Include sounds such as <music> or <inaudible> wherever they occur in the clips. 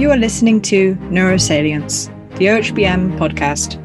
You are listening to Neurosalience, the OHBM podcast.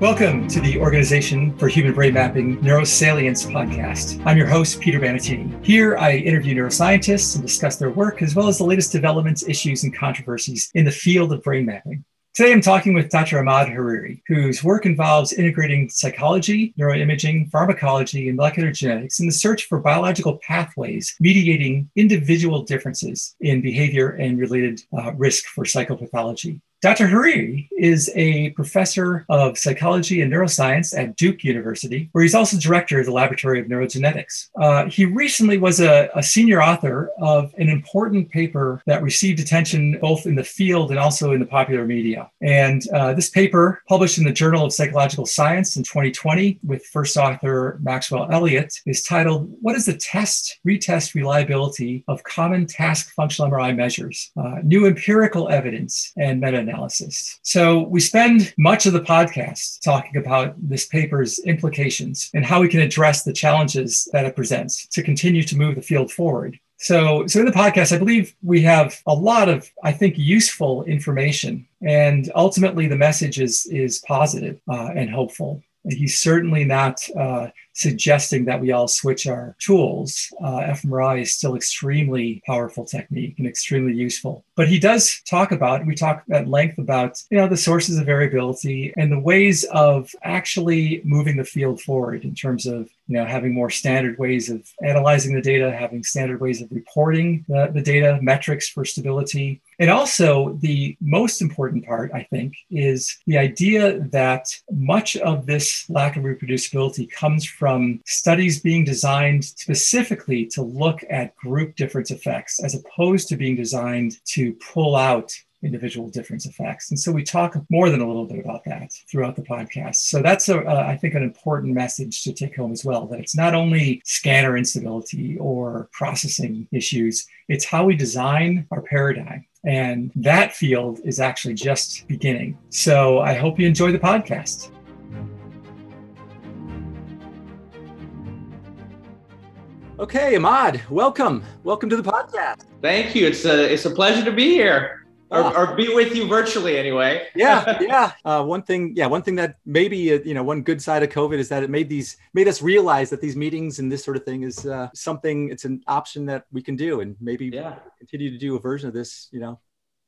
Welcome to the Organization for Human Brain Mapping Neurosalience podcast. I'm your host, Peter Bandettini. Here, I interview neuroscientists and discuss their work, as well as the latest developments, issues, and controversies in the field of brain mapping. Today, I'm talking with Dr. Ahmad Hariri, whose work involves integrating psychology, neuroimaging, pharmacology, and molecular genetics in the search for biological pathways mediating individual differences in behavior and related uh, risk for psychopathology. Dr. Hariri is a professor of psychology and neuroscience at Duke University, where he's also director of the Laboratory of Neurogenetics. Uh, he recently was a, a, senior author of an important paper that received attention both in the field and also in the popular media. And uh, this paper, published in the Journal of Psychological Science in 2020 with first author Maxwell Elliott, is titled What is the Test, Retest Reliability of Common Task Functional MRI Measures? Uh, New Empirical Evidence and Meta analysis. So we spend much of the podcast talking about this paper's implications and how we can address the challenges that it presents to continue to move the field forward. So, so in the podcast, I believe we have a lot of, I think, useful information, and ultimately the message is is positive uh, and hopeful. He's certainly not uh, suggesting that we all switch our tools. Uh, fMRI is still extremely powerful technique and extremely useful. But he does talk about, we talk at length about, you know, the sources of variability and the ways of actually moving the field forward in terms of, you know, having more standard ways of analyzing the data, having standard ways of reporting the, the data, metrics for stability. And also, the most important part, I think, is the idea that much of this lack of reproducibility comes from studies being designed specifically to look at group difference effects as opposed to being designed to pull out individual difference effects. And so we talk more than a little bit about that throughout the podcast. So that's, a, uh, I think, an important message to take home as well that it's not only scanner instability or processing issues, it's how we design our paradigm. And that field is actually just beginning. So I hope you enjoy the podcast. Okay, Ahmad, welcome. Welcome to the podcast. Thank you. It's a it's a pleasure to be here. Or, ah. or be with you virtually anyway. yeah, <laughs> yeah. Uh, one thing, yeah, one thing that maybe uh, you know, one good side of COVID is that it made these made us realize that these meetings and this sort of thing is uh, something. It's an option that we can do, and maybe yeah. continue to do a version of this. You know,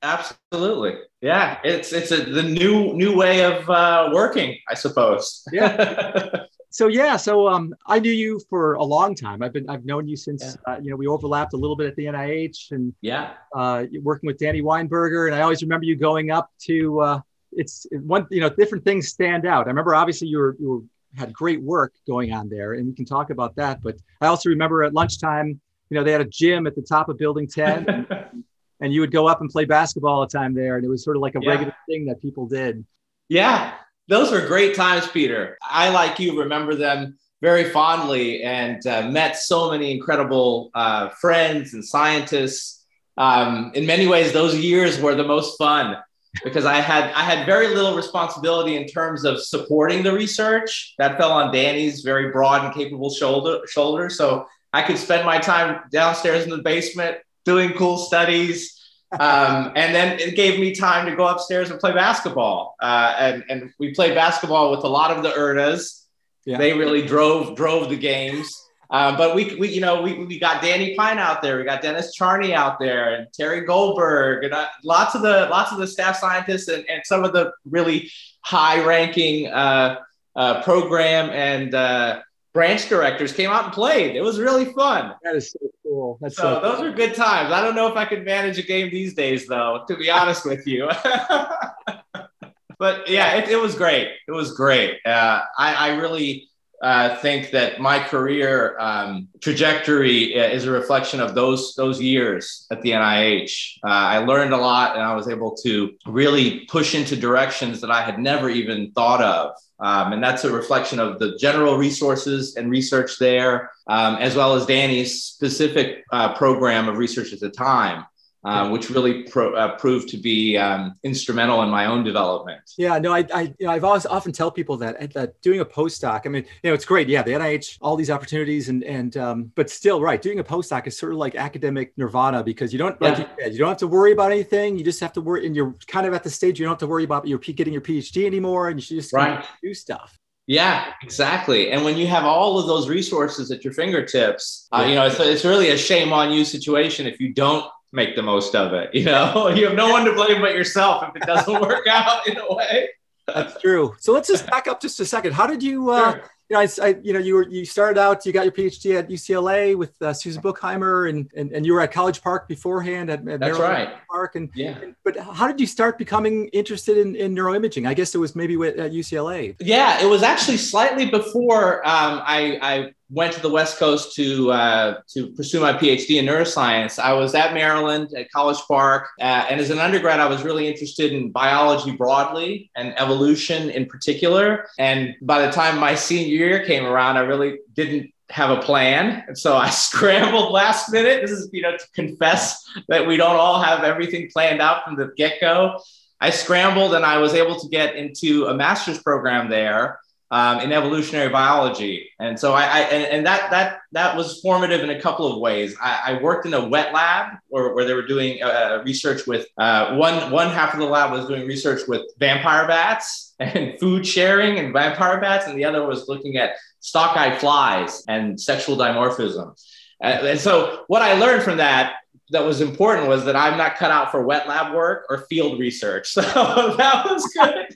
Absolutely. Yeah. It's it's a the new new way of uh, working, I suppose. yeah. <laughs> so yeah, so um, I knew you for a long time. I've been I've known you since yeah. uh, you know we overlapped a little bit at the NIH and yeah, uh, working with Danny Weinberger, and I always remember you going up to uh, it's one you know different things stand out. I remember obviously you were you were, had great work going on there, and we can talk about that. But I also remember at lunchtime, you know, they had a gym at the top of Building Ten. And, <laughs> and you would go up and play basketball all the time there, and it was sort of like a yeah. regular thing that people did. Yeah, those were great times, Peter. I, like you, remember them very fondly and uh, met so many incredible uh, friends and scientists. Um, in many ways, those years were the most fun because I had I had very little responsibility in terms of supporting the research. That fell on Danny's very broad and capable shoulder shoulder. So I could spend my time downstairs in the basement doing cool studies. Um, and then it gave me time to go upstairs and play basketball. Uh, and, and we played basketball with a lot of the IRTAs. Yeah. They really drove drove the games. Um, but we, we, you know, we, we got Danny Pine out there, we got Dennis Charney out there, and Terry Goldberg, and uh, lots of the lots of the staff scientists, and, and some of the really high-ranking uh, uh, program and uh, branch directors came out and played. It was really fun. That is so cool. That's so, so those are good times. I don't know if I could manage a game these days, though. To be honest with you. <laughs> but yeah, it, it, was great. It was great. Uh, I, I, really uh, think that my career um, trajectory uh, is a reflection of those those years at the NIH. Uh, I learned a lot, and I was able to really push into directions that I had never even thought of. Um, and that's a reflection of the general resources and research there, um, as well as Danny's specific uh, program of research at the time. Uh, which really pro, uh, proved to be um, instrumental in my own development. Yeah, no, I, I you know, I've always often tell people that that doing a postdoc. I mean, you know, it's great. Yeah, the NIH, all these opportunities, and and um, but still, right, doing a postdoc is sort of like academic nirvana because you don't like yeah. you, you, don't have to worry about anything. You just have to worry, and you're kind of at the stage you don't have to worry about your getting your PhD anymore, and you should just right. do stuff. Yeah, exactly. And when you have all of those resources at your fingertips, uh, you know, it's, it's really a shame on you situation if you don't make the most of it. You know, <laughs> you have no one to blame but yourself if it doesn't <laughs> work out in a way. That's true. So let's just back up just a second. How did you, uh, sure you know, I, I, you know, you were you started out, you got your PhD at UCLA with uh, Susan Bookheimer, and, and and you were at College Park beforehand at, at That's Maryland right. Park, and yeah. And, but how did you start becoming interested in, in neuroimaging? I guess it was maybe at UCLA. Yeah, it was actually slightly before um, I, I went to the West Coast to uh, to pursue my PhD in neuroscience. I was at Maryland at College Park, uh, and as an undergrad, I was really interested in biology broadly and evolution in particular. And by the time my senior year came around, I really didn't have a plan, and so I <laughs> scrambled last minute. This is you know to confess that we don't all have everything planned out from the get go. I scrambled and I was able to get into a master's program there um, in evolutionary biology. And so I, I and, and, that that that was formative in a couple of ways. I, I worked in a wet lab where, where they were doing uh, research with uh, one one half of the lab was doing research with vampire bats and <laughs> food sharing and vampire bats, and the other was looking at stalk-eye flies and sexual dimorphism. Uh, and so what I learned from that that was important was that I'm not cut out for wet lab work or field research. <laughs> So that was good.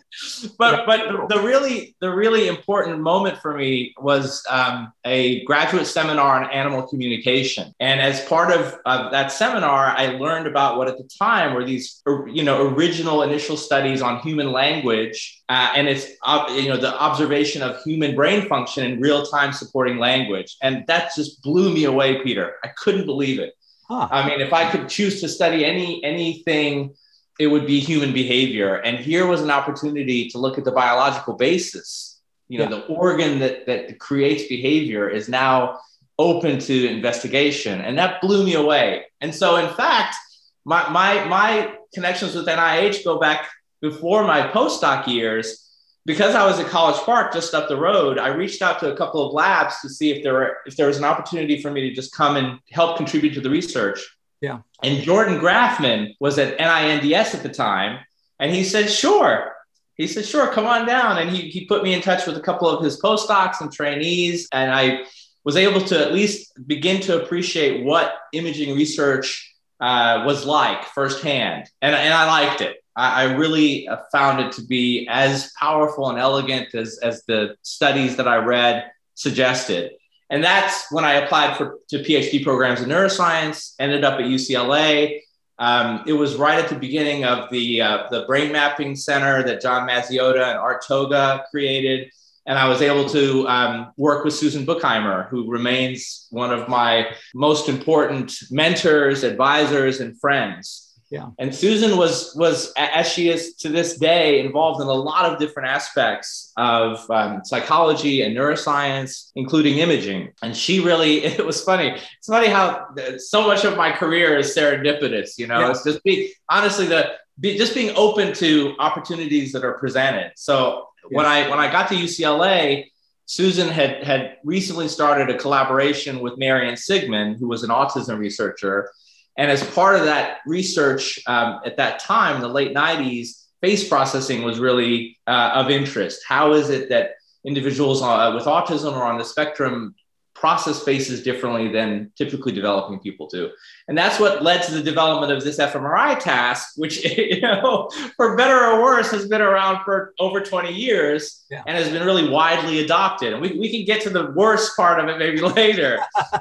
But but the really the really important moment for me was um, a graduate seminar on animal communication. And as part of, of that seminar, I learned about what at the time were these you know original initial studies on human language uh, and it's uh, you know the observation of human brain function in real time supporting language. And that just blew me away, Peter. I couldn't believe it. Huh. I mean, if I could choose to study any anything, it would be human behavior. And here was an opportunity to look at the biological basis. You know, yeah. the organ that that creates behavior is now open to investigation, and that blew me away. And so, in fact, my my my connections with NIH go back before my postdoc years because I was at College Park just up the road, I reached out to a couple of labs to see if there were if there was an opportunity for me to just come and help contribute to the research. Yeah. And Jordan Grafman was at NINDS at the time, and he said, "Sure." He said, "Sure, come on down." And he he put me in touch with a couple of his postdocs and trainees, and I was able to at least begin to appreciate what imaging research uh, was like firsthand, and and I liked it. I, I really uh, found it to be as powerful and elegant as, as the studies that I read suggested. And that's when I applied for to PhD programs in neuroscience, ended up at UCLA. Um, it was right at the beginning of the, uh, the brain mapping center that John Mazziotta and Art Toga created. And I was able to um, work with Susan Bookheimer, who remains one of my most important mentors, advisors, and friends. Yeah. And Susan was was as she is to this day involved in a lot of different aspects of um, psychology and neuroscience, including imaging. And she really <laughs> it was funny. It's funny how so much of my career is serendipitous. You know, yeah. it's just be honestly the be, just being open to opportunities that are presented. So yeah. when I when I got to UCLA. Susan had had recently started a collaboration with Marian Sigman, who was an autism researcher, and as part of that research um, at that time, in the late 90s, face processing was really uh, of interest. How is it that individuals uh, with autism or on the spectrum process faces differently than typically developing people do? And that's what led to the development of this fMRI task, which, <laughs> you know, for better or worse, has been around for over 20 years yeah. and has been really widely adopted. And we, we can get to the worst part of it maybe <laughs> later.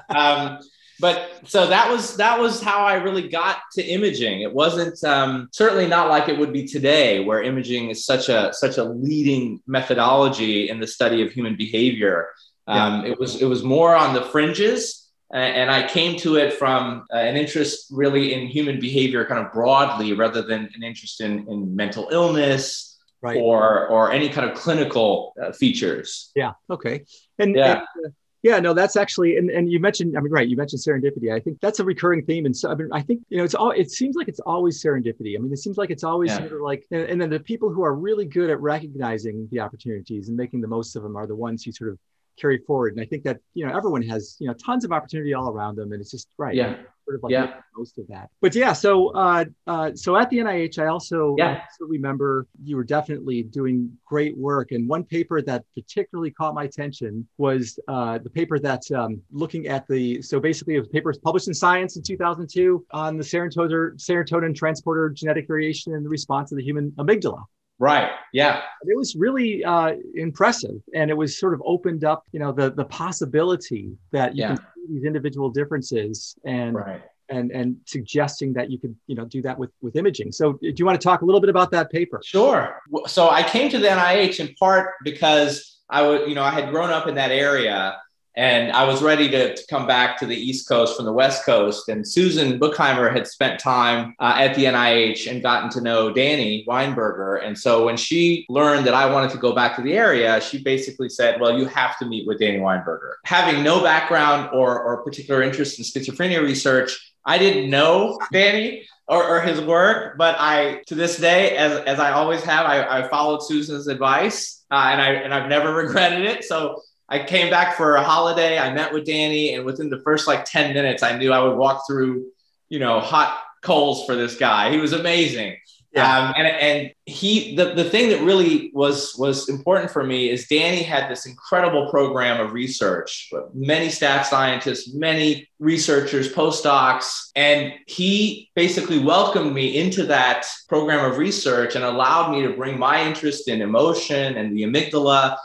um, but so that was that was how I really got to imaging. It wasn't um, certainly not like it would be today, where imaging is such a such a leading methodology in the study of human behavior. Um, yeah. It was it was more on the fringes, and I came to it from uh, an interest really in human behavior, kind of broadly, rather than an interest in, in mental illness right. or or any kind of clinical uh, features. Yeah. Okay. And, yeah. And, uh, Yeah, no, that's actually, and, and you mentioned, I mean, right, you mentioned serendipity. I think that's a recurring theme. And so, I mean, I think, you know, it's all, it seems like it's always serendipity. I mean, it seems like it's always yeah. sort of like, and, and then the people who are really good at recognizing the opportunities and making the most of them are the ones who sort of carry forward. And I think that, you know, everyone has, you know, tons of opportunity all around them. And it's just, right. Yeah. Sort of like yeah. most of that. But yeah, so uh, uh, so at the NIH, I also, yeah. Also remember you were definitely doing great work. And one paper that particularly caught my attention was uh, the paper that's um, looking at the, so basically it was papers published in Science in 2002 on the serotonin, serotonin transporter genetic variation in the response of the human amygdala. Right. Yeah. It was really uh, impressive, and it was sort of opened up, you know, the the possibility that you yeah. can see these individual differences and right. and and suggesting that you could, you know, do that with with imaging. So, do you want to talk a little bit about that paper? Sure. So, I came to the NIH in part because I would, you know, I had grown up in that area and I was ready to, to, come back to the East Coast from the West Coast. And Susan Bookheimer had spent time uh, at the NIH and gotten to know Danny Weinberger. And so when she learned that I wanted to go back to the area, she basically said, Well, you have to meet with Danny Weinberger. Having no background or, or particular interest in schizophrenia research, I didn't know Danny. Or, or, his work, but I, to this day, as, as I always have, I, I followed Susan's advice, uh, and I and I've never <laughs> regretted it. So I came back for a holiday. I met with Danny, and within the first like 10 minutes, I knew I would walk through, you know, hot coals for this guy. He was amazing. Yeah. Um, and, and he the, the thing that really was was important for me is Danny had this incredible program of research, many staff scientists, many researchers, postdocs, and he basically welcomed me into that program of research and allowed me to bring my interest in emotion and the amygdala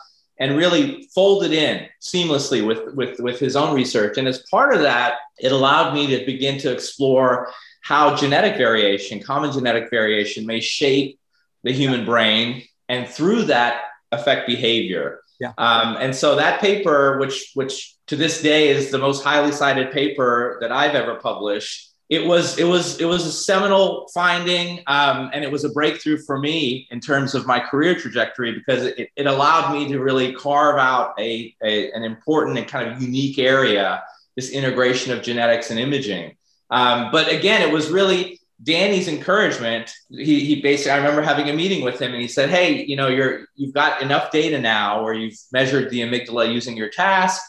and really folded in seamlessly with, with, with his own research. And as part of that, it allowed me to begin to explore how genetic variation, common genetic variation, may shape the human brain and through that affect behavior. Yeah. Um, and so that paper, which which to this day is the most highly cited paper that I've ever published, it was it was it was a seminal finding um, and it was a breakthrough for me in terms of my career trajectory because it, it allowed me to really carve out a, a, an important and kind of unique area this integration of genetics and imaging. Um, but again it was really danny's encouragement. He, he basically i remember having a meeting with him and he said hey you know you're you've got enough data now where you've measured the amygdala using your task.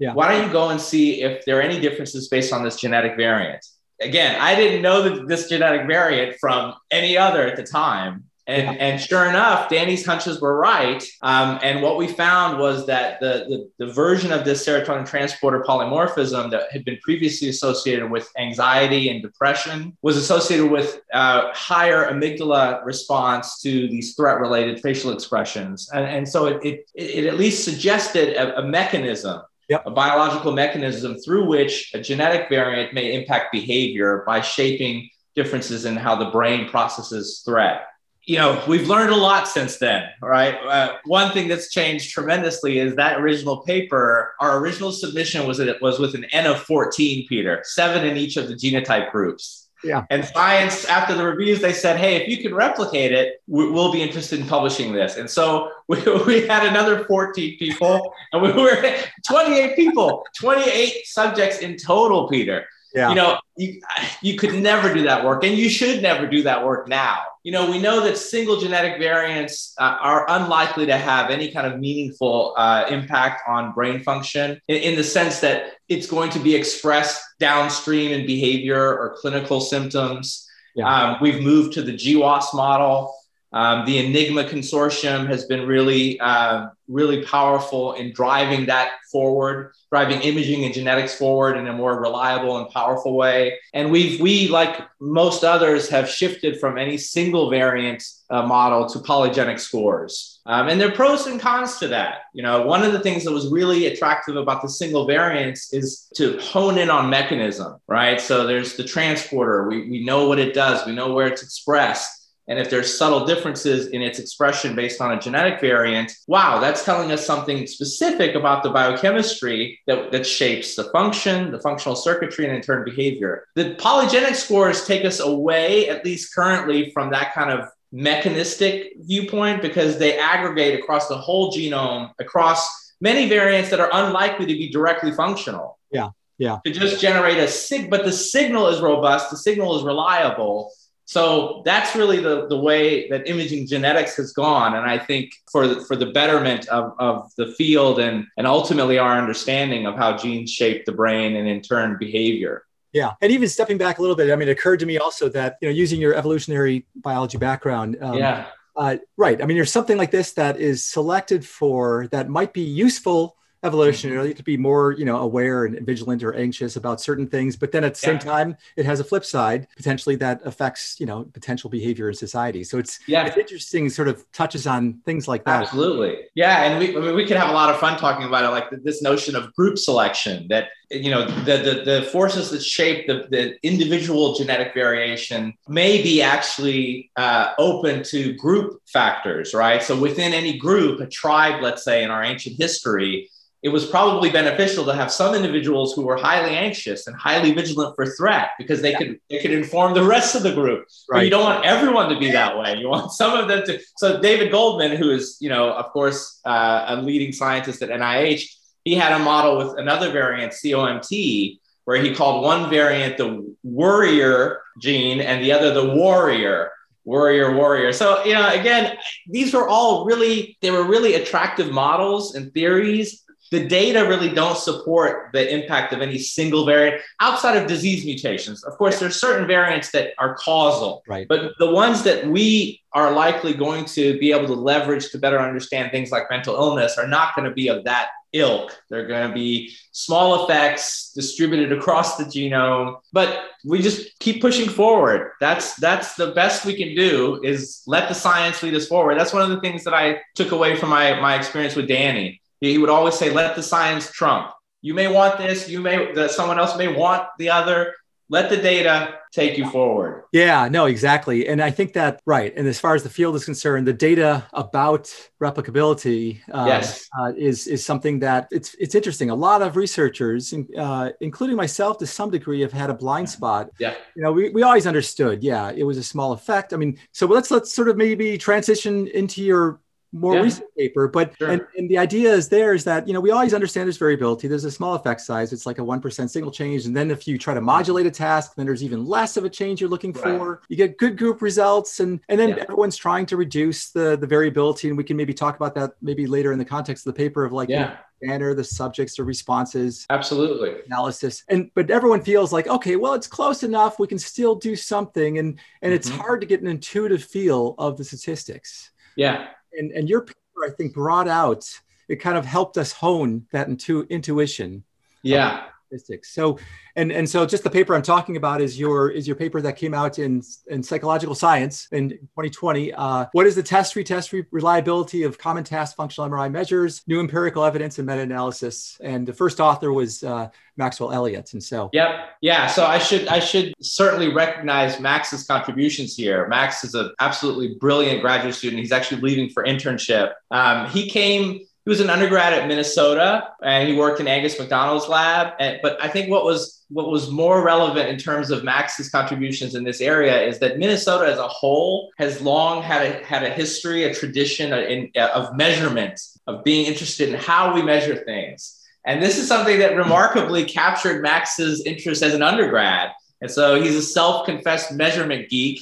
Yeah. why don't you go and see if there are any differences based on this genetic variant again, I didn't know that this genetic variant from any other at the time. And, and sure enough, Danny's hunches were right. Um, and what we found was that the, the, the, version of this serotonin transporter polymorphism that had been previously associated with anxiety and depression was associated with uh, higher amygdala response to these threat related facial expressions. And, and so it, it, it at least suggested a, a mechanism Yep. a biological mechanism through which a genetic variant may impact behavior by shaping differences in how the brain processes threat. You know, we've learned a lot since then, right? Uh, one thing that's changed tremendously is that original paper, our original submission was that it was with an N of 14, Peter, seven in each of the genotype groups. Yeah. And science, after the reviews, they said, hey, if you can replicate it, we'll be interested in publishing this. And so <laughs> we, we had another 14 people, and we were <laughs> 28 people, 28 subjects in total, Peter. Yeah. You know, you, you could never do that work, and you should never do that work now. You know, we know that single genetic variants uh, are unlikely to have any kind of meaningful uh, impact on brain function in, in the sense that it's going to be expressed downstream in behavior or clinical symptoms. Yeah. Um, we've moved to the GWAS model. Um, the Enigma Consortium has been really, uh, really powerful in driving that forward, driving imaging and genetics forward in a more reliable and powerful way. And we've, we, like most others, have shifted from any single variant uh, model to polygenic scores. Um, and there are pros and cons to that. You know, one of the things that was really attractive about the single variants is to hone in on mechanism, right? So there's the transporter. We, we know what it does. We know where it's expressed and if there's subtle differences in its expression based on a genetic variant, wow, that's telling us something specific about the biochemistry that, that shapes the function, the functional circuitry, and in turn behavior. The polygenic scores take us away, at least currently, from that kind of mechanistic viewpoint because they aggregate across the whole genome, across many variants that are unlikely to be directly functional. Yeah. Yeah. To just generate a sig, but the signal is robust, the signal is reliable. So that's really the, the way that imaging genetics has gone. And I think for the, for the betterment of, of the field and, and ultimately our understanding of how genes shape the brain and in turn behavior. Yeah, and even stepping back a little bit, I mean, it occurred to me also that you know, using your evolutionary biology background, um, yeah, uh, right. I mean, there's something like this that is selected for that might be useful evolutionarily to be more you know aware and vigilant or anxious about certain things but then at the yeah. same time it has a flip side potentially that affects you know potential behavior in society. So it's yeah. it's interesting sort of touches on things like that. Absolutely. Yeah and we I mean, we could have a lot of fun talking about it like this notion of group selection that you know the the, the forces that shape the, the individual genetic variation may be actually uh, open to group factors right? So within any group a tribe let's say in our ancient history it was probably beneficial to have some individuals who were highly anxious and highly vigilant for threat because they could they could inform the rest of the group. Right. But you don't want everyone to be that way. You want some of them to. So David Goldman, who is you know of course uh, a leading scientist at NIH, he had a model with another variant COMT where he called one variant the worrier gene and the other the warrior warrior warrior so you know again these were all really they were really attractive models and theories the data really don't support the impact of any single variant outside of disease mutations. Of course, there's certain variants that are causal, right. but the ones that we are likely going to be able to leverage to better understand things like mental illness are not going to be of that ilk. They're going to be small effects distributed across the genome, but we just keep pushing forward. That's that's the best we can do is let the science lead us forward. That's one of the things that I took away from my my experience with Danny he would always say, let the science trump. You may want this, you may, that someone else may want the other. Let the data take you forward. Yeah, no, exactly. And I think that, right. And as far as the field is concerned, the data about replicability uh, yes. uh, is, is something that it's, it's interesting. A lot of researchers, uh, including myself to some degree, have had a blind spot. Yeah. You know, we, we always understood, yeah, it was a small effect. I mean, so let's, let's sort of maybe transition into your more yeah. recent paper but sure. and, and, the idea is there is that you know we always understand there's variability. There's a small effect size. It's like a 1% signal change. And then if you try to modulate a task then there's even less of a change you're looking right. for. You get good group results and and then yeah. everyone's trying to reduce the the variability. And we can maybe talk about that maybe later in the context of the paper of like yeah. banner the subjects or responses absolutely. analysis. And but everyone feels like okay well it's close enough. We can still do something. And and mm-hmm. it's hard to get an intuitive feel of the statistics. Yeah and, and your paper, I think, brought out, it kind of helped us hone that intu- intuition. Yeah. Statistics. So, and and so just the paper I'm talking about is your is your paper that came out in in psychological science in 2020. Uh, what is the test retest re- reliability of common task functional MRI measures? New empirical evidence and meta-analysis. And the first author was uh, Maxwell Elliott. And so, yep, yeah. So I should I should certainly recognize Max's contributions here. Max is an absolutely brilliant graduate student. He's actually leaving for internship. Um, he came he was an undergrad at Minnesota and he worked in Angus MacDonald's lab. And, but I think what was what was more relevant in terms of Max's contributions in this area is that Minnesota as a whole has long had a had a history, a tradition in, of measurement, of being interested in how we measure things. And this is something that remarkably captured Max's interest as an undergrad. And so he's a self-confessed measurement geek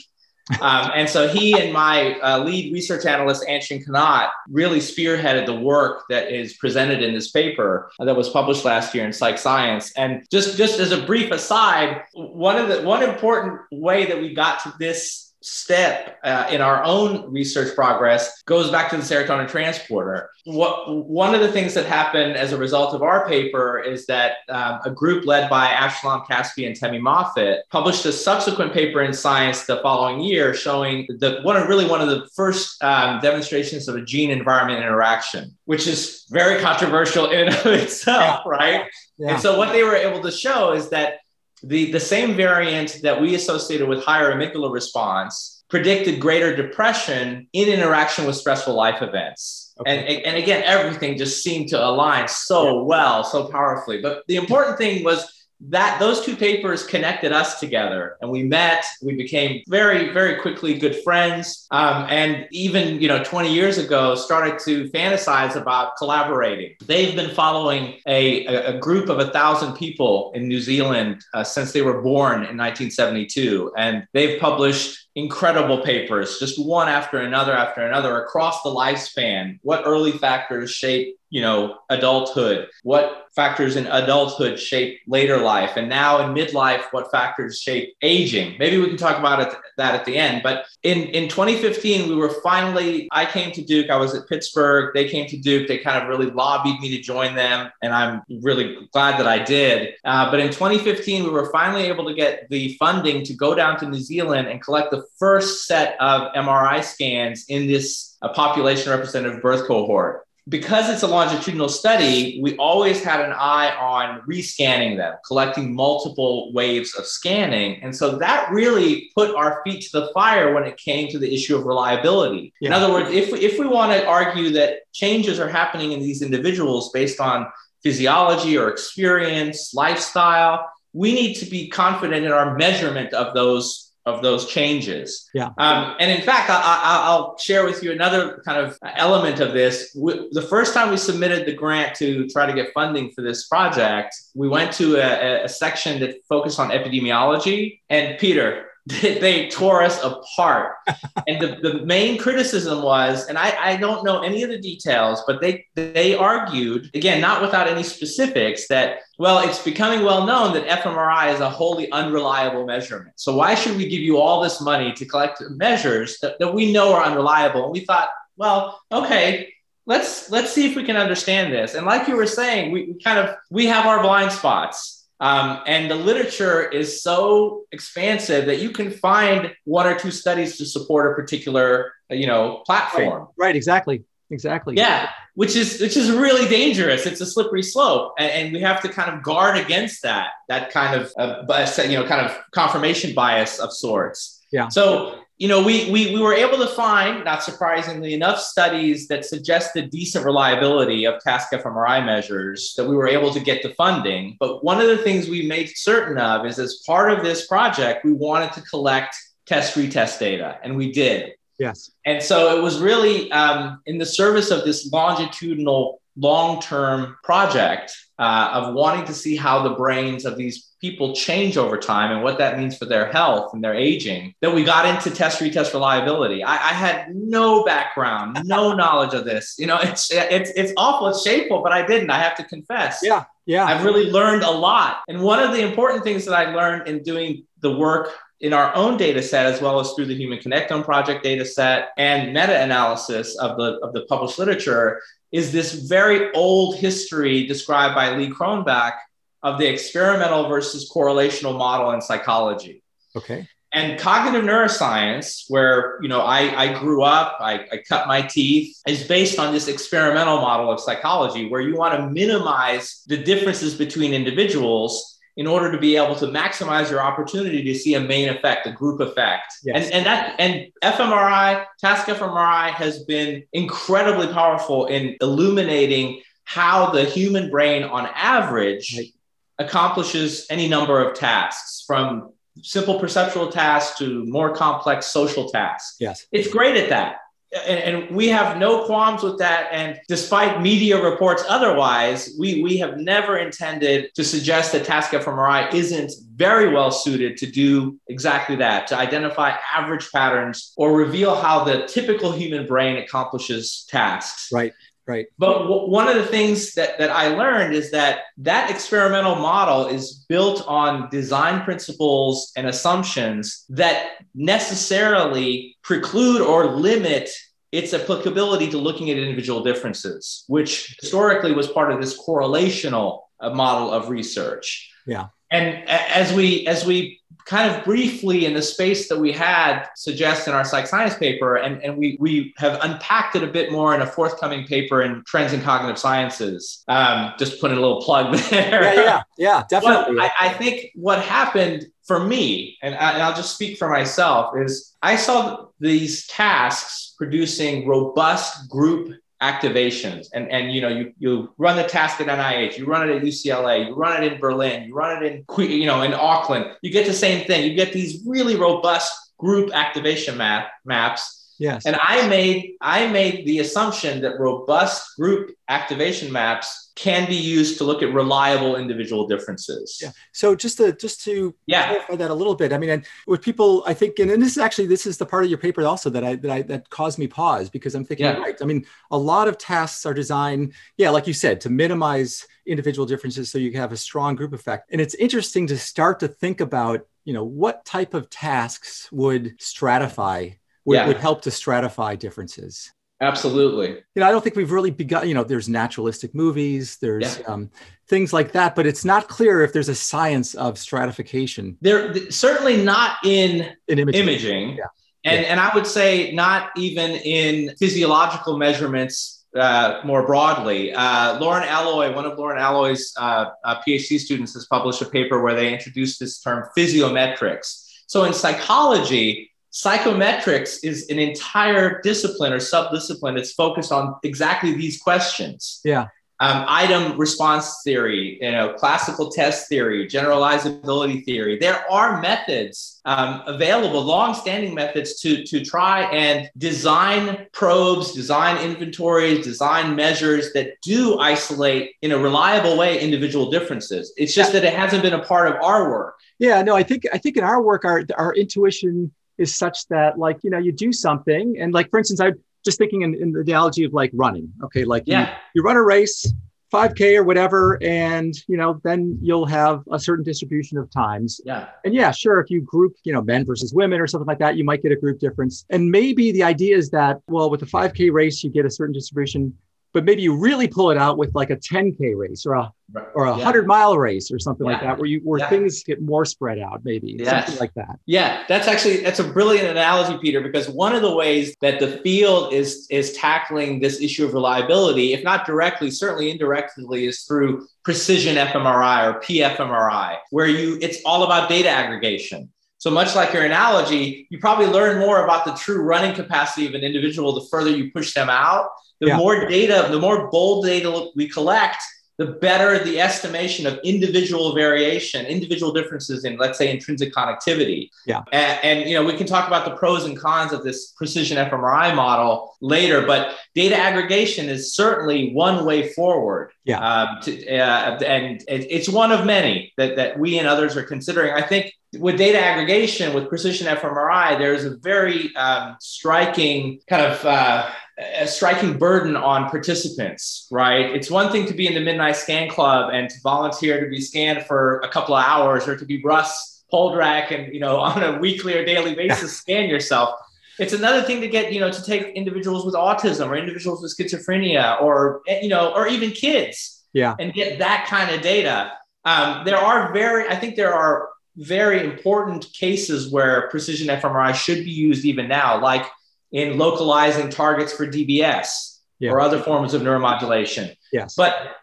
um, and so he and my uh, lead research analyst, Annchen Knodt, really spearheaded the work that is presented in this paper that was published last year in Psych Science. And just, just as a brief aside, one of the one important way that we got to this step uh, in our own research progress goes back to the serotonin transporter. What, one of the things that happened as a result of our paper is that um, a group led by Avshalom Caspi and Terrie Moffitt published a subsequent paper in Science the following year showing the one of really one of the first um, demonstrations of a gene environment interaction, which is very controversial in and of itself, right? Yeah. And so what they were able to show is that the, the same variant that we associated with higher amygdala response predicted greater depression in interaction with stressful life events. Okay. And, and again, everything just seemed to align so yeah. well, so powerfully. But the important thing was that those two papers connected us together and we met we became very very quickly good friends um, and even you know 20 years ago started to fantasize about collaborating. They've been following a, a group of a thousand people in new zealand uh, since they were born in 1972 and they've published incredible papers just one after another after another across the lifespan. What early factors shape you know adulthood? What factors in adulthood shape later life? And now in midlife what factors shape aging? Maybe we can talk about it, that at the end but in in 2015 we were finally i came to duke i was at pittsburgh they came to duke they kind of really lobbied me to join them and i'm really glad that i did. Uh, but in 2015 we were finally able to get the funding to go down to new zealand and collect the first set of mri scans in this a population representative birth cohort because it's a longitudinal study, we always had an eye on rescanning them, collecting multiple waves of scanning. And so that really put our feet to the fire when it came to the issue of reliability. Yeah. In other words, if, if we want to argue that changes are happening in these individuals based on physiology or experience, lifestyle, we need to be confident in our measurement of those of those changes. Yeah. Um, and in fact, I, will share with you another kind of element of this. We, the first time we submitted the grant to try to get funding for this project, we went to a, a section that focused on epidemiology. And Peter, <laughs> they tore us apart. <laughs> and the, the main criticism was, and I, I don't know any of the details, but they they argued, again, not without any specifics, that well, it's becoming well known that fMRI is a wholly unreliable measurement. So why should we give you all this money to collect measures that, that we know are unreliable? And we thought, well, okay, let's let's see if we can understand this. And like you were saying, we, we kind of we have our blind spots um, and the literature is so expansive that you can find one or two studies to support a particular, you know, platform. Right, right exactly. Exactly. Yeah, which is which is really dangerous. It's a slippery slope, and, and we have to kind of guard against that that kind of uh, you know kind of confirmation bias of sorts. Yeah. So you know, we, we, we were able to find, not surprisingly, enough studies that suggested decent reliability of task fMRI measures that we were able to get the funding. But one of the things we made certain of is as part of this project, we wanted to collect test retest data, and we did. Yes. And so it was really um, in the service of this longitudinal, long term project uh, of wanting to see how the brains of these people change over time and what that means for their health and their aging that we got into test retest reliability. I, I had no background no <laughs> knowledge of this. You know it's it's it's awful it's shameful but i didn't i have to confess. Yeah yeah. I've really learned a lot. And one of the important things that i learned in doing the work in our own data set as well as through the human connectome project data set and meta-analysis of the of the published literature is this very old history described by lee cronbach of the experimental versus correlational model in psychology. Okay. And cognitive neuroscience, where you know I, I grew up, I, I cut my teeth, is based on this experimental model of psychology, where you want to minimize the differences between individuals in order to be able to maximize your opportunity to see a main effect, a group effect. Yes. And, and that and fMRI, task fMRI has been incredibly powerful in illuminating how the human brain on average right accomplishes any number of tasks from simple perceptual tasks to more complex social tasks. Yes. It's great at that. And, we have no qualms with that. And despite media reports otherwise, we, we have never intended to suggest that Task fMRI isn't very well suited to do exactly that, to identify average patterns or reveal how the typical human brain accomplishes tasks. Right. Right. But w- one of the things that, that I learned is that that experimental model is built on design principles and assumptions that necessarily preclude or limit its applicability to looking at individual differences, which historically was part of this correlational uh, model of research. Yeah. And as we as we kind of briefly in the space that we had suggest in our psych science paper, and, and we, we have unpacked it a bit more in a forthcoming paper in Trends in Cognitive Sciences. Um, just putting a little plug <laughs> there. Yeah, yeah, yeah, definitely. I, I, think what happened for me, and, I, and I'll just speak for myself, is I saw these tasks producing robust group activations and and you know you you run the task at NIH, you run it at UCLA, you run it in Berlin, you run it in you know in Auckland, you get the same thing. You get these really robust group activation map maps Yes. And I made I made the assumption that robust group activation maps can be used to look at reliable individual differences. Yeah. So just to just to yeah. clarify that a little bit. I mean, and with people, I think, and, and this is actually this is the part of your paper also that I that I that caused me pause because I'm thinking, yeah. right. I mean, a lot of tasks are designed, yeah, like you said, to minimize individual differences so you can have a strong group effect. And it's interesting to start to think about, you know, what type of tasks would stratify would, yeah. would help to stratify differences. Absolutely. You know, I don't think we've really begun, you know, there's naturalistic movies, there's yeah. um, things like that, but it's not clear if there's a science of stratification. There certainly not in, in imaging. imaging. Yeah. And, yeah. and I would say not even in physiological measurements uh, more broadly. Uh, Lauren Alloy, one of Lauren Alloy's uh, uh PhD students, has published a paper where they introduced this term physiometrics. So in psychology, Psychometrics is an entire discipline or subdiscipline. that's focused on exactly these questions. Yeah. Um, item response theory, you know, classical test theory, generalizability theory. There are methods um, available, long-standing methods to to try and design probes, design inventories, design measures that do isolate in a reliable way individual differences. It's just that it hasn't been a part of our work. Yeah, no, I think I think in our work, our our intuition is such that like you know you do something and like for instance I'm just thinking in, in the analogy of like running okay? Like yeah. you, you run a race 5k or whatever and you know then you'll have a certain distribution of times. Yeah. And yeah sure if you group you know men versus women or something like that you might get a group difference. And maybe the idea is that well with a 5k race you get a certain distribution but maybe you really pull it out with like a 10k race or a or a yeah. 100 mile race or something yeah. like that where you where yeah. things get more spread out maybe yes. something like that yeah that's actually that's a brilliant analogy peter because one of the ways that the field is is tackling this issue of reliability if not directly certainly indirectly is through precision fMRI or pfMRI where you it's all about data aggregation so much like your analogy, you probably learn more about the true running capacity of an individual the further you push them out the yeah. more data, the more bold data we collect, the better the estimation of individual variation, individual differences in, let's say, intrinsic connectivity. Yeah. And, and, you know, we can talk about the pros and cons of this precision fMRI model later, but data aggregation is certainly one way forward. Yeah. Um, to, uh, and it's one of many that, that we and others are considering. I think with data aggregation, with precision fMRI, there's a very um, striking kind of uh, a striking burden on participants, right? It's one thing to be in the Midnight Scan Club and to volunteer to be scanned for a couple of hours or to be Russ Poldrack and, you know, <laughs> on a weekly or daily basis scan yourself. It's another thing to get, you know, to take individuals with autism or individuals with schizophrenia or, you know, or even kids yeah. and get that kind of data. Um, there are very, I think there are very important cases where precision fMRI should be used even now, like in localizing targets for DBS yeah. or other forms of neuromodulation. Yes. But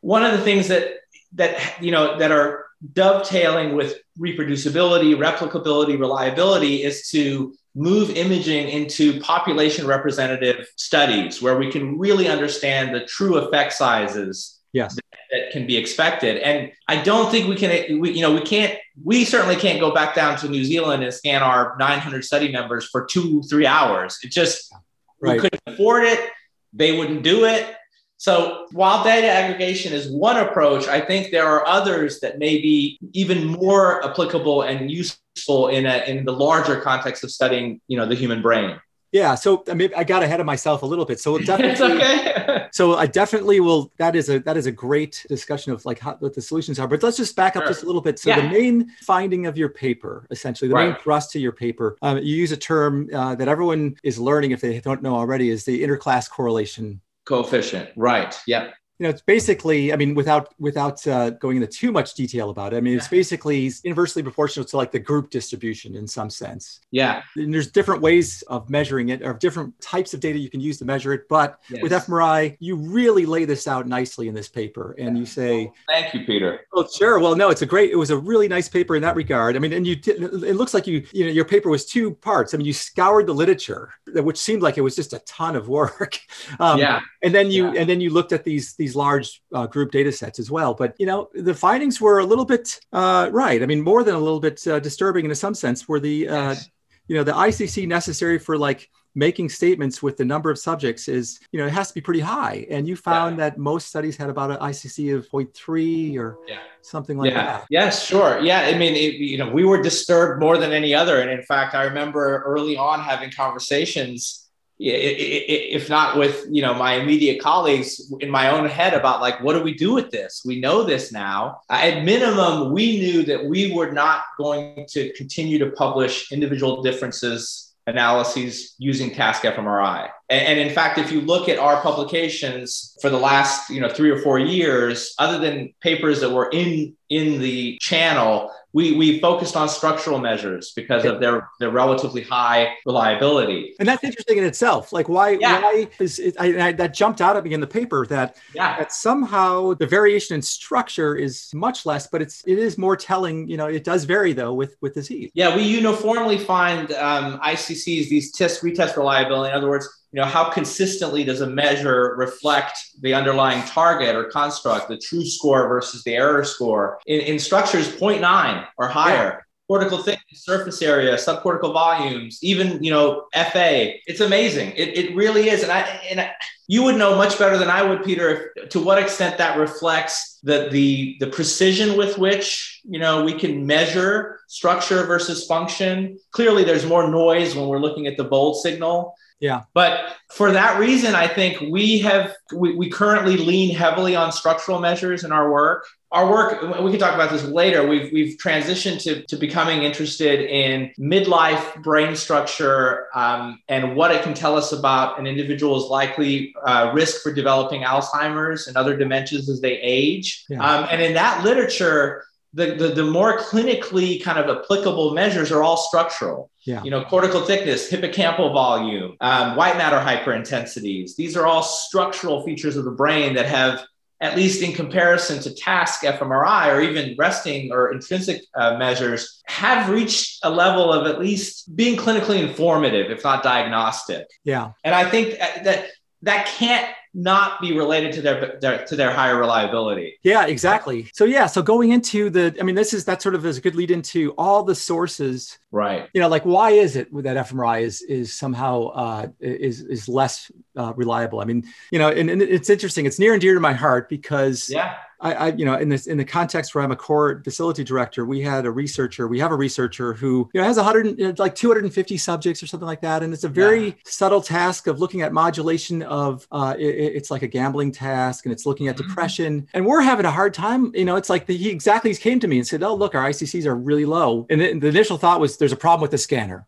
one of the things that that you know that are dovetailing with reproducibility, replicability, reliability is to move imaging into population representative studies where we can really understand the true effect sizes yes. that, that can be expected. And I don't think we can, we, you know, we can't, we certainly can't go back down to New Zealand and scan our 900 study members for two, three hours. It just, right. we couldn't afford it. They wouldn't do it. So while data aggregation is one approach, I think there are others that may be even more applicable and useful in a, in the larger context of studying, you know, the human brain. Yeah, so I mean, I got ahead of myself a little bit. So <laughs> definitely, it's okay. so I definitely will. That is a that is a great discussion of like how, what the solutions are. But let's just back up sure. just a little bit. So yeah. the main finding of your paper, essentially, the right. main thrust to your paper, um, you use a term uh, that everyone is learning if they don't know already, is the interclass correlation coefficient. Right. Yep. You know, it's basically, I mean, without without uh, going into too much detail about it, I mean, it's basically inversely proportional to like the group distribution in some sense. Yeah. And there's different ways of measuring it, or different types of data you can use to measure it. But Yes. with fMRI, you really lay this out nicely in this paper, and you say, Thank you, Peter. "Oh, sure. Well, no, it's a great. It was a really nice paper in that regard. I mean, and you, did, it looks like you, you know, your paper was two parts. I mean, you scoured the literature, which seemed like it was just a ton of work. <laughs> Um, yeah. and then you Yeah. and then you looked at these these large uh, group data sets as well but you know the findings were a little bit uh, right i mean more than a little bit uh, disturbing in some sense were the uh, Yes. you know the icc necessary for like making statements with the number of subjects is you know it has to be pretty high and you found that most studies had about an icc of 0.3 or Yeah. something like yeah. that Yes, sure. Yeah. I mean, it, you know, we were disturbed more than any other. And in fact, I remember early on having conversations, if not with, you know, my immediate colleagues in my own head about like, what do we do with this? We know this now. Uh, at minimum, we knew that we were not going to continue to publish individual differences analyses using task fMRI. And, and in fact, if you look at our publications for the last, you know, three or four years, other than papers that were in in the channel, we we focused on structural measures because of their their relatively high reliability. and that's interesting in itself like why Yeah. why is it I, I, that jumped out at me in the paper that Yeah. that somehow the variation in structure is much less, but it's it is more telling. You know, it does vary though with with disease. Yeah, we uniformly find um, ICCs, these test retest reliability. In other words, you know, how consistently does a measure reflect the underlying target or construct, the true score versus the error score? In, in structures 0.9 or higher. Cortical thickness, surface area, subcortical volumes, even you know FA. It's amazing. It, it really is, and I and I, you would know much better than I would, Peter, if, to what extent that reflects the the the precision with which you know we can measure structure versus function. Clearly, there's more noise when we're looking at the bold signal. Yeah. But for that reason, I think we have we, we currently lean heavily on structural measures in our work. Our work, we can talk about this later. We've we've transitioned to, to becoming interested in midlife brain structure um, and what it can tell us about an individual's likely uh, risk for developing Alzheimer's and other dementias as they age. Yeah. Um, and in that literature, the, the, the more clinically kind of applicable measures are all structural. Yeah. You know, cortical thickness, hippocampal volume, um, white matter hyperintensities. These are all structural features of the brain that have, at least in comparison to task fMRI or even resting or intrinsic uh, measures, have reached a level of at least being clinically informative, if not diagnostic. Yeah. And I think that that can't not be related to their, their to their higher reliability. Yeah, exactly. So yeah, so going into the, I mean, this is that sort of is a good lead into all the sources. Right. You know, like why is it that fMRI is is somehow uh, is is less uh, reliable? I mean, you know, and, and it's interesting. It's near and dear to my heart because Yeah. I, I, you know, in this in the context where I'm a core facility director, we had a researcher. We have a researcher who you know has 100, you know, like 250 subjects or something like that, and it's a very Yeah. subtle task of looking at modulation of. Uh, it, it's like a gambling task, and it's looking at Mhm. depression, and we're having a hard time. You know, it's like the, he exactly came to me and said, "Oh, look, our ICCs are really low," and the, the initial thought was, "There's a problem with the scanner."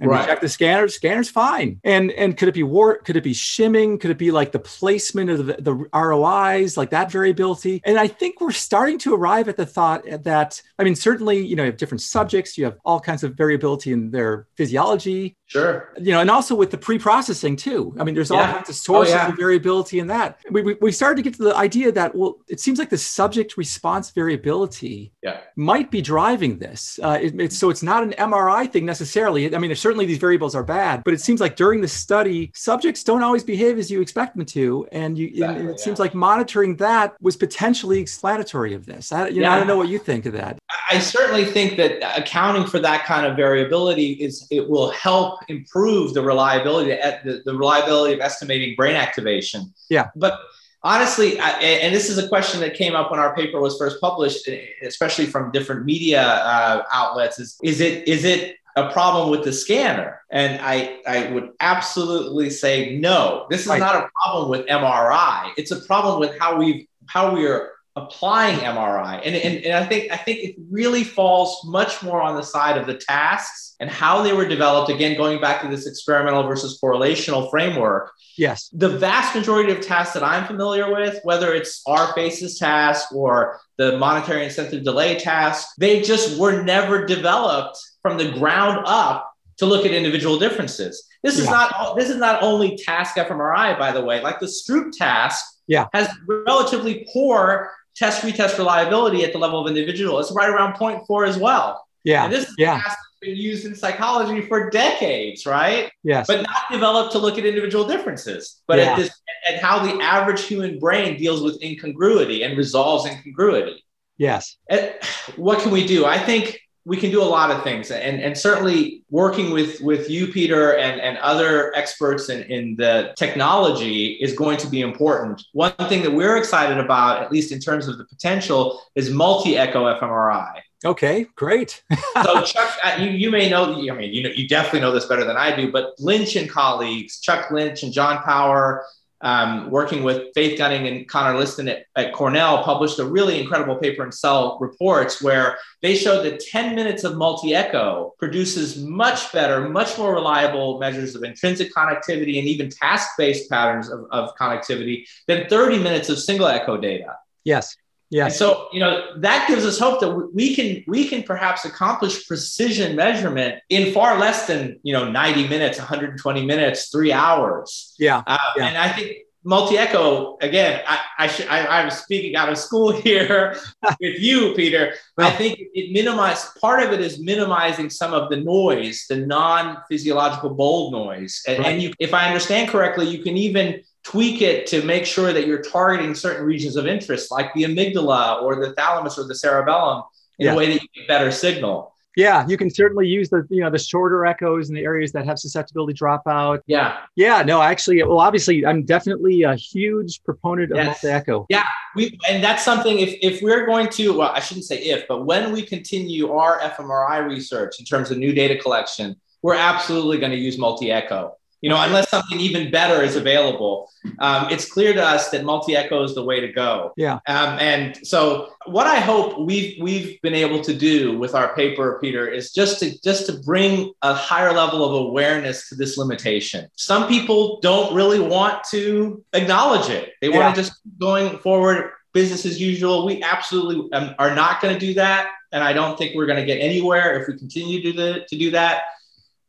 And Right. we check the scanner. Scanner's fine. And and could it be war? Could it be shimming? Could it be like the placement of the, the ROIs, like that variability? And I think we're starting to arrive at the thought that I mean, certainly, you know, you have different subjects. You have all kinds of variability in their physiology. Sure. You know, and also with the pre-processing too. I mean, there's all Yeah. kinds of sources yeah. of variability in that. We, we we started to get to the idea that well, it seems like the subject response variability Yeah. might be driving this. Uh, it, it's, so it's not an MRI thing necessarily. I mean, certainly these variables are bad, but it seems like during the study, subjects don't always behave as you expect them to, and you. and Exactly, it seems like monitoring that was potentially explanatory of this. I, you know, I don't know what you think of that. I certainly think that accounting for that kind of variability is it will help improve the reliability the, the reliability of estimating brain activation. Yeah. But honestly, I, and this is a question that came up when our paper was first published, especially from different media uh, outlets. Is is it is it a problem with the scanner? And I I would absolutely say no. This is Right. not a problem with MRI. It's a problem with how we've how we are applying MRI. And, and, and I think I think it really falls much more on the side of the tasks and how they were developed. Again, going back to this experimental versus correlational framework. Yes. The vast majority of tasks that I'm familiar with, whether it's our faces task or the monetary incentive delay task, they just were never developed from the ground up to look at individual differences. This is not this is not only task fMRI, by the way. Like the Stroop task yeah. has relatively poor test retest reliability at the level of individual. It's right around 0.4 as well. Yeah. And this is yeah. been used in psychology for decades, right? Yes. But not developed to look at individual differences, but yeah. at this at how the average human brain deals with incongruity and resolves incongruity. Yes. And what can we do? I think we can do a lot of things. And, and certainly working with, with you peter and, and other experts in, in the technology is going to be important. One thing that we're excited about at least in terms of the potential is multi-echo fmri. Okay great. <laughs> So chuck uh, you, you may know i mean you know you definitely know this better than i do but lynch and colleagues chuck lynch and john power um, working with Faith Gunning and Conor Liston at, at, Cornell, published a really incredible paper in Cell Reports where they showed that 10 minutes of multi echo produces much better, much more reliable measures of intrinsic connectivity and even task based patterns of, of connectivity than 30 minutes of single echo data. Yes. Yeah. And so, you know, that gives us hope that we can we can perhaps accomplish precision measurement in far less than, you know, 90 minutes, 120 minutes, 3 hours. Yeah. Uh, yeah. And I think multi-echo again I, I should I, am speaking out of school <laughs> here with you peter i think it minimizes part of it is minimizing some of the noise the non-physiological bold noise and, right. and you, if i understand correctly you can even tweak it to make sure that you're targeting certain regions of interest, like the amygdala or the thalamus or the cerebellum, in yeah. a way that you get better signal. Yeah, you can certainly use the you know the shorter echoes in the areas that have susceptibility dropout. Yeah, yeah. No, actually, well, obviously, I'm definitely a huge proponent of yes. multi-echo. Yeah, we and that's something. If if we're going to, well, I shouldn't say if, but when we continue our fMRI research in terms of new data collection, we're absolutely going to use multi-echo you know, unless something even better is available. Um, it's clear to us that multi-echo is the way to go. Yeah. Um, and so, what I hope we've we've been able to do with our paper, Peter, is just to just to bring a higher level of awareness to this limitation. Some people don't really want to acknowledge it; they want to just going forward, business as usual. We absolutely um, are not going to do that, and I don't think we're going to get anywhere if we continue to do, the, to do that.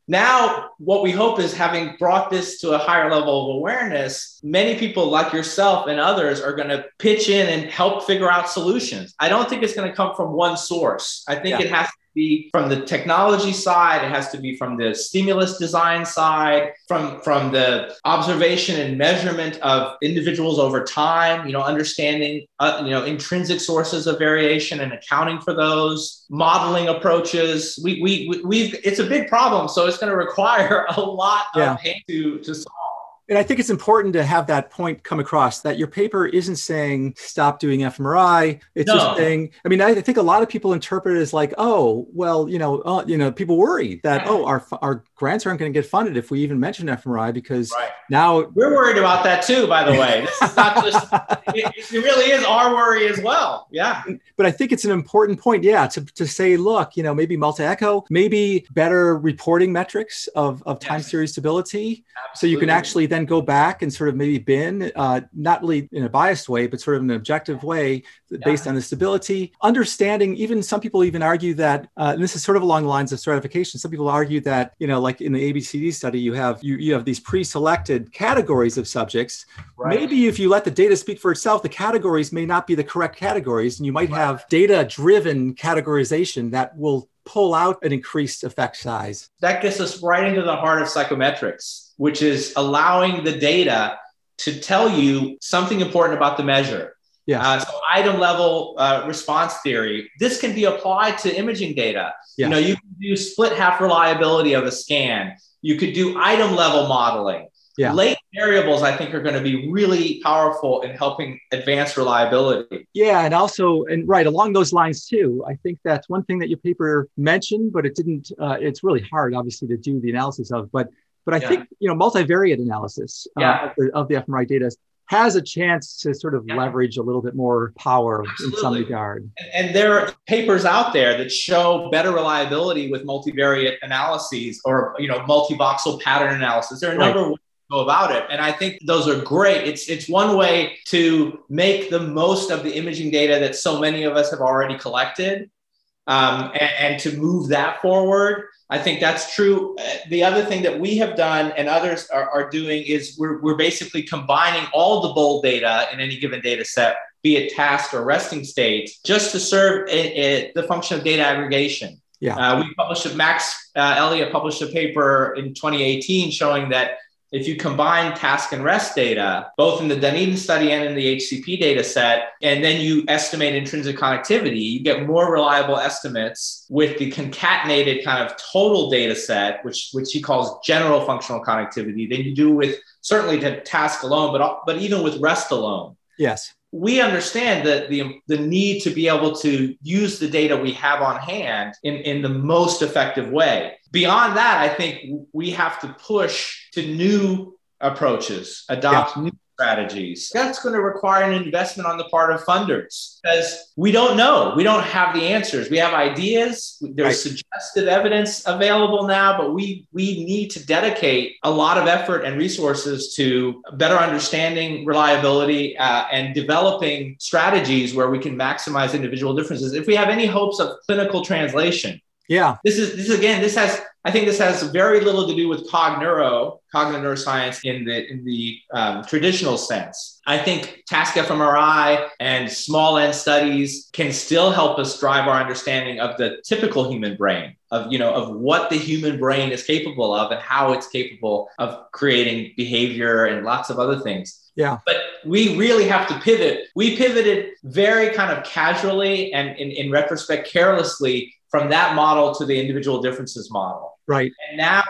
Now, what we hope is having brought this to a higher level of awareness, many people like yourself and others are going to pitch in and help figure out solutions. I don't think it's going to come from one source. I think yeah. it has be from the technology side, it has to be from the stimulus design side, from, from the observation and measurement of individuals over time, you know, understanding, uh, you know, intrinsic sources of variation and accounting for those, modeling approaches. We, we, we've, it's a big problem. So it's going to require <laughs> a lot yeah. of pain to, to solve. And I think it's important to have that point come across that your paper isn't saying stop doing fMRI. It's no. just saying, I mean, I think a lot of people interpret it as like, oh, well, you know, uh, you know, people worry that, oh, our, our grants aren't going to get funded if we even mention fMRI because right. now we're worried about that too, by the way. This is not just, <laughs> it, it, really is our worry as well. Yeah. But I think it's an important point. Yeah. To, to say, look, you know, maybe multi echo, maybe better reporting metrics of, of time yes. series stability. Absolutely. So you can actually then go back and sort of maybe bin, uh, not really in a biased way, but sort of an objective way yeah. based on the stability. Understanding, even some people even argue that, uh, and this is sort of along the lines of stratification. Some people argue that, you know, like in the ABCD study, you have you, you have these pre-selected categories of subjects. Right. Maybe if you let the data speak for itself, the categories may not be the correct categories, and you might right. have data-driven categorization that will pull out an increased effect size. That gets us right into the heart of psychometrics, which is allowing the data to tell you something important about the measure. Yeah. Uh, so item level uh, response theory. This can be applied to imaging data. Yes. You know, you can do split half reliability of a scan. You could do item level modeling yeah. late variables i think are going to be really powerful in helping advance reliability yeah and also and right along those lines too i think that's one thing that your paper mentioned but it didn't uh, it's really hard obviously to do the analysis of but but i yeah. think you know multivariate analysis uh, of, the, of the fMRI data has a chance to sort of yeah. leverage a little bit more power Absolutely. in some regard. And, and, there are papers out there that show better reliability with multivariate analyses or you know multivoxel pattern analysis. There are a number of ways to go about it, and I think those are great. It's it's one way to make the most of the imaging data that so many of us have already collected, um, and, and to move that forward. I think that's true. Uh, the other thing that we have done and others are, are doing is we're, we're basically combining all the bold data in any given data set, be it task or resting state, just to serve a, a, the function of data aggregation. Yeah. Uh, we published a Max uh, Elliott published a paper in 2018 showing that if you combine task and rest data, both in the Dunedin study and in the HCP data set, and then you estimate intrinsic connectivity, you get more reliable estimates with the concatenated kind of total data set, which, which he calls general functional connectivity, than you do with certainly to task alone, but, but even with rest alone. Yes we understand that the, the need to be able to use the data we have on hand in, in the most effective way. Beyond that, I think we have to push to new approaches, adopt yeah. new strategies. That's going to require an investment on the part of funders because we don't know. We don't have the answers. We have ideas. There's right. suggested evidence available now, but we we need to dedicate a lot of effort and resources to better understanding reliability uh, and developing strategies where we can maximize individual differences. If we have any hopes of clinical translation, yeah. This is this again, this has I think this has very little to do with cogneuro, cognitive neuroscience in the in the um, traditional sense. I think task fMRI and small N studies can still help us drive our understanding of the typical human brain, of you know, of what the human brain is capable of and how it's capable of creating behavior and lots of other things. Yeah. But we really have to pivot. We pivoted very kind of casually and in, in retrospect carelessly from that model to the individual differences model. Right. And now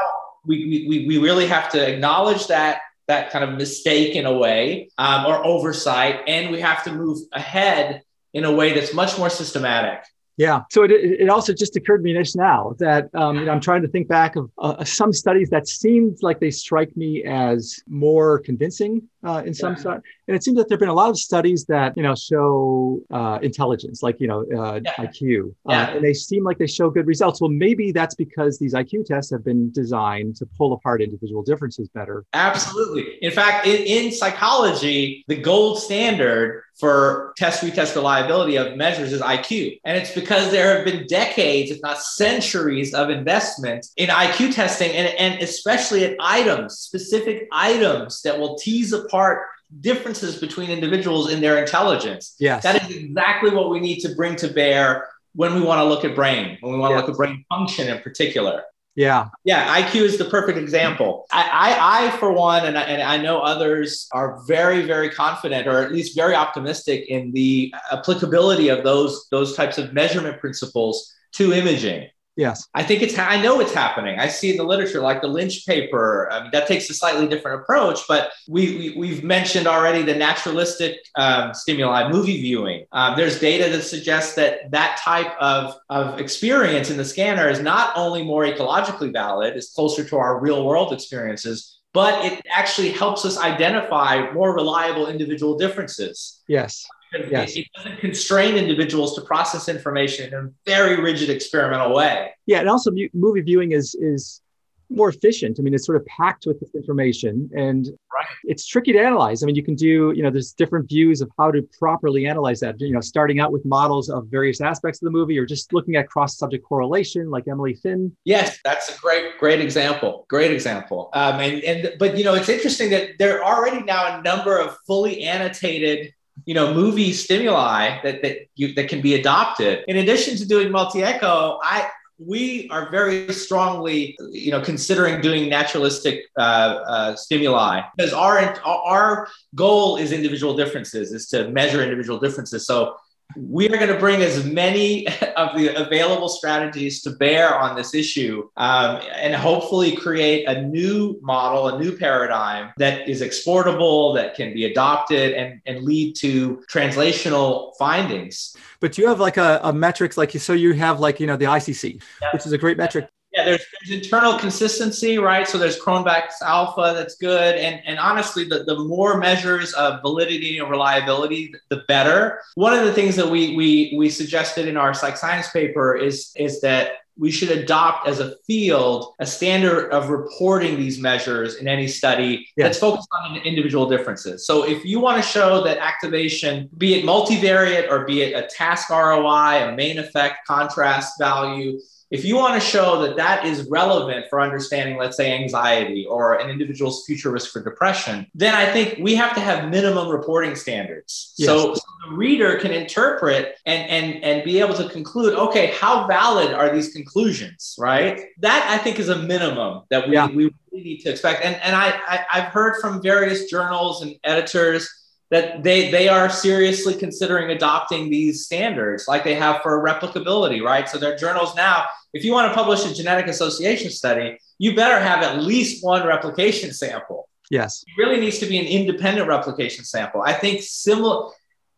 we, we, we really have to acknowledge that that kind of mistake in a way um, or oversight, and we have to move ahead in a way that's much more systematic. Yeah. So it, it also just occurred to me just now that um, you know, I'm trying to think back of uh, some studies that seemed like they strike me as more convincing uh, in some yeah. And it seems that there've been a lot of studies that you know show uh, intelligence, like you know uh, yeah. IQ, uh, and they seem like they show good results. Well, maybe that's because these IQ tests have been designed to pull apart individual differences better. Absolutely. In fact, in, in psychology, the gold standard for test retest reliability of measures is IQ. And it's because there have been decades, if not centuries, of investment in IQ testing and, and especially at items, specific items that will tease apart differences between individuals in their intelligence. Yes. That is exactly what we need to bring to bear when we want to look at brain, when we want yes. to look at brain function in particular. Yeah. Yeah. IQ is the perfect example. I, I, I for one, and I, and I know others are very, very confident or at least very optimistic in the applicability of those, those types of measurement principles to imaging. Yes. I think it's, I know it's happening. I see in the literature, like the Lynch paper, I mean, that takes a slightly different approach, but we, we, have mentioned already the naturalistic um, stimuli, movie viewing. Um, there's data that suggests that that type of, of experience in the scanner is not only more ecologically valid, is closer to our real world experiences, but it actually helps us identify more reliable individual differences. Yes. Yes. It, doesn't constrain individuals to process information in a very rigid experimental way. Yeah, and also movie viewing is is more efficient. I mean, it's sort of packed with this information and right. it's tricky to analyze. I mean, you can do, you know, there's different views of how to properly analyze that, you know, starting out with models of various aspects of the movie or just looking at cross subject correlation like Emily Finn. Yes, that's a great, great example. Great example. Um, and, and, but, you know, it's interesting that there are already now a number of fully annotated you know movie stimuli that that you that can be adopted. In addition to doing multi-echo i we are very strongly you know considering doing naturalistic uh, uh, stimuli. Because our our goal is individual differences is to measure individual differences. So we are going to bring as many <laughs> of the available strategies to bear on this issue um, and hopefully create a new model, a new paradigm that is exportable, that can be adopted and, and lead to translational findings. But you have like a, a metrics, like so you have like, you know, the ICC, yeah. which is a great metric Yeah, there's, there's internal consistency, right? So there's Cronbach's alpha that's good. And, and honestly, the, the more measures of validity and reliability, the better. One of the things that we, we, we suggested in our psych science paper is, is that we should adopt as a field a standard of reporting these measures in any study that's focused on individual differences. So if you want to show that activation, be it multivariate or be it a task ROI, a main effect contrast value, if you want to show that that is relevant for understanding, let's say, anxiety or an individual's future risk for depression, then I think we have to have minimum reporting standards. Yes. So, so, the reader can interpret and, and, and be able to conclude, okay, how valid are these conclusions, right? That I think is a minimum that we, yeah. we really need to expect. And, and I, I, I've heard from various journals and editors that they they are seriously considering adopting these standards like they have for replicability right so their journals now if you want to publish a genetic association study you better have at least one replication sample yes it really needs to be an independent replication sample i think similar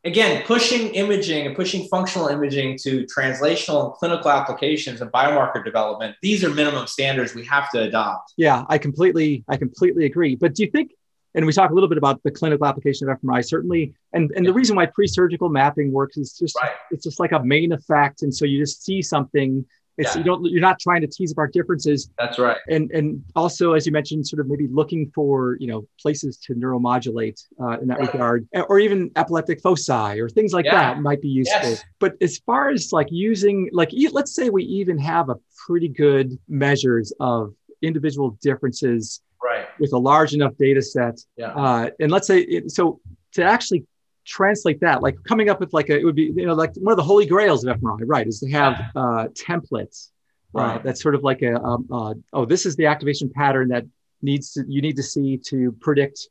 again pushing imaging and pushing functional imaging to translational and clinical applications and biomarker development these are minimum standards we have to adopt yeah i completely i completely agree but do you think and we talk a little bit about the clinical application of fMRI, certainly. And, and the reason why pre-surgical mapping works is just right. it's just like a main effect. And so you just see something. It's yeah. you don't you're not trying to tease apart differences. That's right. And and also, as you mentioned, sort of maybe looking for you know places to neuromodulate uh, in that right. regard, or even epileptic foci or things like yeah. that might be useful. Yes. But as far as like using like let's say we even have a pretty good measures of individual differences right. with a large enough data set. Yeah. Uh, and let's say, it, so to actually translate that, like coming up with like a, it would be, you know, like one of the holy grails of fMRI, right, is to have uh, templates. Uh, right. Uh, that's sort of like a, um, uh, oh, this is the activation pattern that needs to, you need to see to predict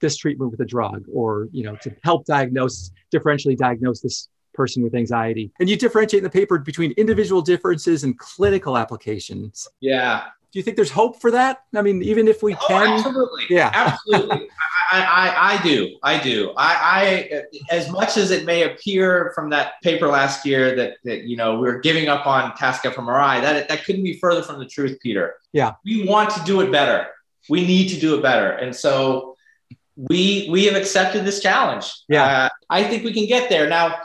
this treatment with a drug or, you know, to help diagnose, differentially diagnose this person with anxiety. And you differentiate in the paper between individual differences and clinical applications. Yeah do you think there's hope for that? I mean, even if we oh, can, absolutely, yeah, absolutely. <laughs> I, I, I do, I do. I, I, as much as it may appear from that paper last year that that you know we're giving up on task fMRI, that that couldn't be further from the truth, Peter. Yeah, we want to do it better. We need to do it better, and so we we have accepted this challenge. Yeah, uh, I think we can get there. Now,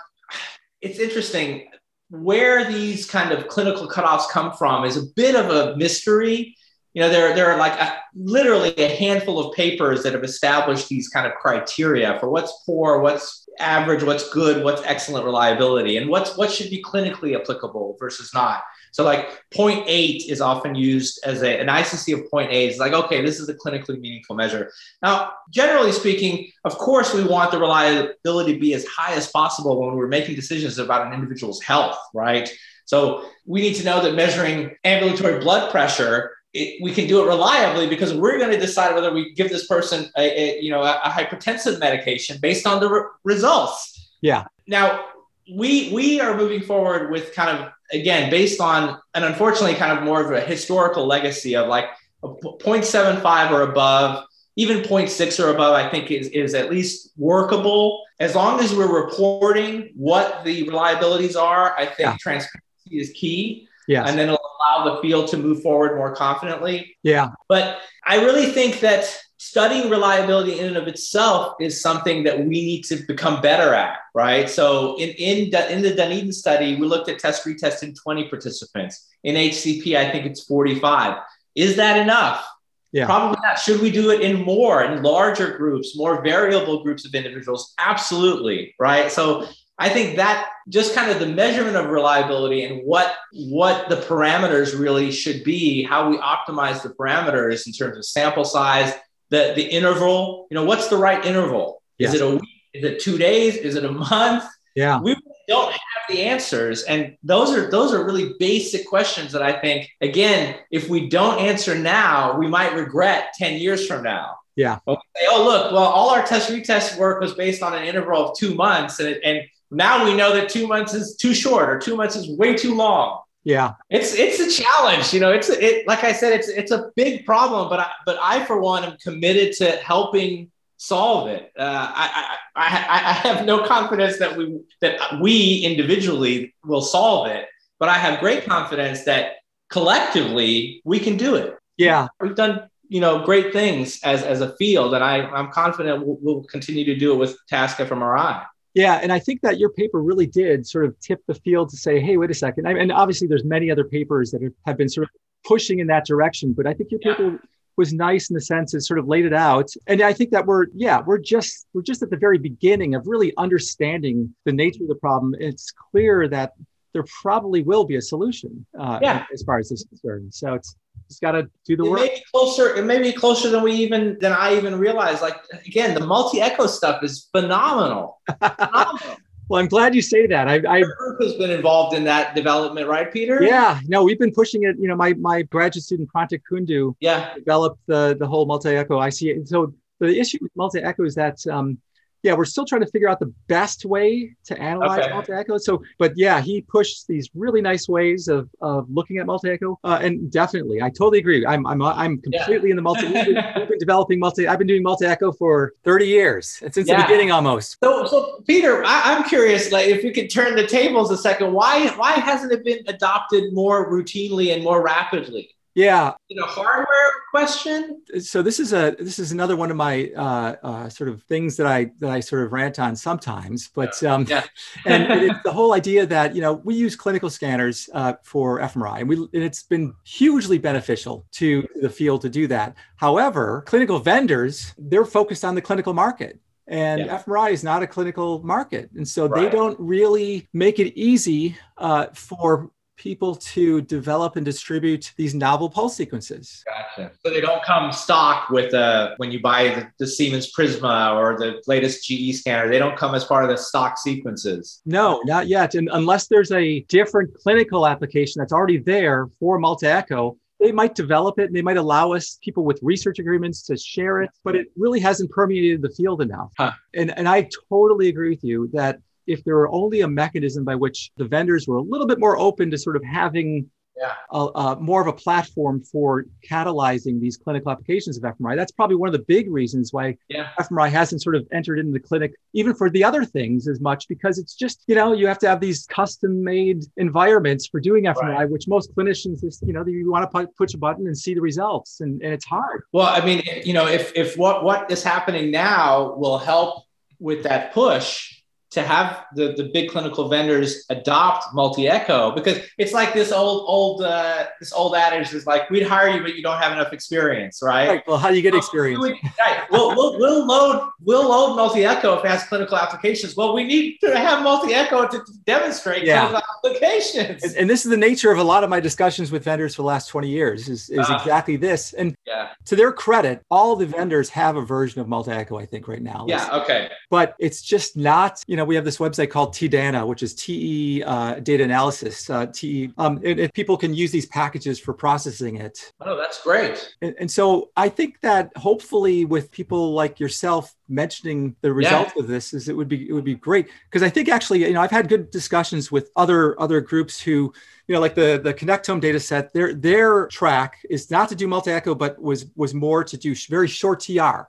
it's interesting Mm-hmm. where these kind of clinical cutoffs come from is a bit of a mystery. You know, there, there are like a, literally a handful of papers that have established these kind of criteria for what's poor, what's average, what's good, what's excellent reliability, and what's what should be clinically applicable versus not. So like 0.8 is often used as a, an ICC of 0.8 is like, okay, this is a clinically meaningful measure. Now, generally speaking, of course, we want the reliability to be as high as possible when we're making decisions about an individual's health, right? So we need to know that measuring ambulatory blood pressure it, we can do it reliably because we're going to decide whether we give this person a, a you know a, a, hypertensive medication based on the re- results. Yeah. Now we we are moving forward with kind of again based on and unfortunately kind of more of a historical legacy of like 0.75 or above even 0.6 or above i think is, is at least workable as long as we're reporting what the reliabilities are i think yeah. transparency is key yes. and then it'll allow the field to move forward more confidently yeah but i really think that studying reliability in and of itself is something that we need to become better at, right? So in, in, in the Dunedin study, we looked at test retest in 20 participants. In HCP, I think it's 45. Is that enough? Yeah. Probably not. Should we do it in more, in larger groups, more variable groups of individuals? Absolutely, right? So I think that just kind of the measurement of reliability and what what the parameters really should be, how we optimize the parameters in terms of sample size, the the interval. You know, what's the right interval? Is it a week? Is it two days? Is it a month? Yeah. We don't have the answers. And those are those are really basic questions that I think, again, if we don't answer now, we might regret 10 years from now. Yeah. Say, oh, look, well, all our test retest work was based on an interval of two months. And, and now we know that two months is too short or two months is way too long. Yeah, it's it's a challenge. You know, it's it like I said, it's it's a big problem. But I, but I for one am committed to helping solve it. Uh, I, I, I I have no confidence that we that we individually will solve it, but I have great confidence that collectively we can do it. Yeah, we've done you know great things as as a field, and I I'm confident we'll, we'll continue to do it with Task fMRI. Yeah, and I think that your paper really did sort of tip the field to say, hey, wait a second. I, and obviously, there's many other papers that have been sort of pushing in that direction, but I think your paper yeah. was nice in the sense it sort of laid it out. And I think that we're yeah, we're just we're just at the very beginning of really understanding the nature of the problem. It's clear that there probably will be a solution uh, yeah. as far as this is concerned. So it's just got to do the it work. May be closer. It may be closer than we even than I even realized. Like again, the multi echo stuff is phenomenal. <laughs> phenomenal. Well, I'm glad you say that. I, I group has been involved in that development, right, Peter? Yeah, no, we've been pushing it. You know, my my graduate student Prantik Kundu, yeah, developed the the whole multi echo IC. So the issue with multi echo is that um, yeah, we're still trying to figure out the best way to analyze okay. multi-echo. So, but yeah, he pushed these really nice ways of, of looking at multi-echo. Uh, and definitely, I totally agree. I'm, I'm, I'm completely yeah. in the multi, we've been, <laughs> developing multi, I've been doing multi-echo for 30 years since yeah. the beginning almost. So, so Peter, I, am curious, like if we could turn the tables a second, why, why hasn't it been adopted more routinely and more rapidly? Yeah. In a hardware question. So this is a this is another one of my uh, uh, sort of things that I that I sort of rant on sometimes. But um, yeah. <laughs> and it's the whole idea that you know we use clinical scanners uh, for fMRI, and we and it's been hugely beneficial to the field to do that. However, clinical vendors they're focused on the clinical market. And yeah. fMRI is not a clinical market. And so right. they don't really make it easy uh, for people to develop and distribute these novel pulse sequences. Gotcha. So they don't come stock with uh, when you buy the, the, Siemens Prisma or the latest GE scanner. They don't come as part of the stock sequences. No, not yet. And unless there's a different clinical application that's already there for multi-echo, they might develop it and they might allow us people with research agreements to share it, but it really hasn't permeated the field enough. Huh. And, and I totally agree with you that if there were only a mechanism by which the vendors were a little bit more open to sort of having yeah. a, a, more of a platform for catalyzing these clinical applications of fMRI. That's probably one of the big reasons why yeah. fMRI hasn't sort of entered into the clinic, even for the other things as much, because it's just, you know, you have to have these custom made environments for doing fMRI, right. which most clinicians just, you know, you want to push a button and see the results and, and it's hard. Well, I mean, you know, if, if what, what is happening now will help with that push, to have the, the big clinical vendors adopt multi-echo because it's like this old old uh, this old adage is like we'd hire you but you don't have enough experience right, right. well how do you get experience? right. We'll, we'll, we'll load we'll load multi-echo if it has clinical applications. Well we need to have multi-echo to demonstrate yeah. clinical applications. And, and, this is the nature of a lot of my discussions with vendors for the last 20 years is, is uh, exactly this. And yeah. to their credit all the vendors have a version of multi-echo i think right now. Yeah okay. But it's just not you know we have this website called tedana, which is TE uh, data analysis. Uh, TE, um, and, and, people can use these packages for processing it. Oh, that's great. And, and so I think that hopefully with people like yourself mentioning the results yeah. of this is it would be it would be great because I think actually you know I've had good discussions with other other groups who you know like the the Connectome data set their their track is not to do multi echo but was was more to do very short TR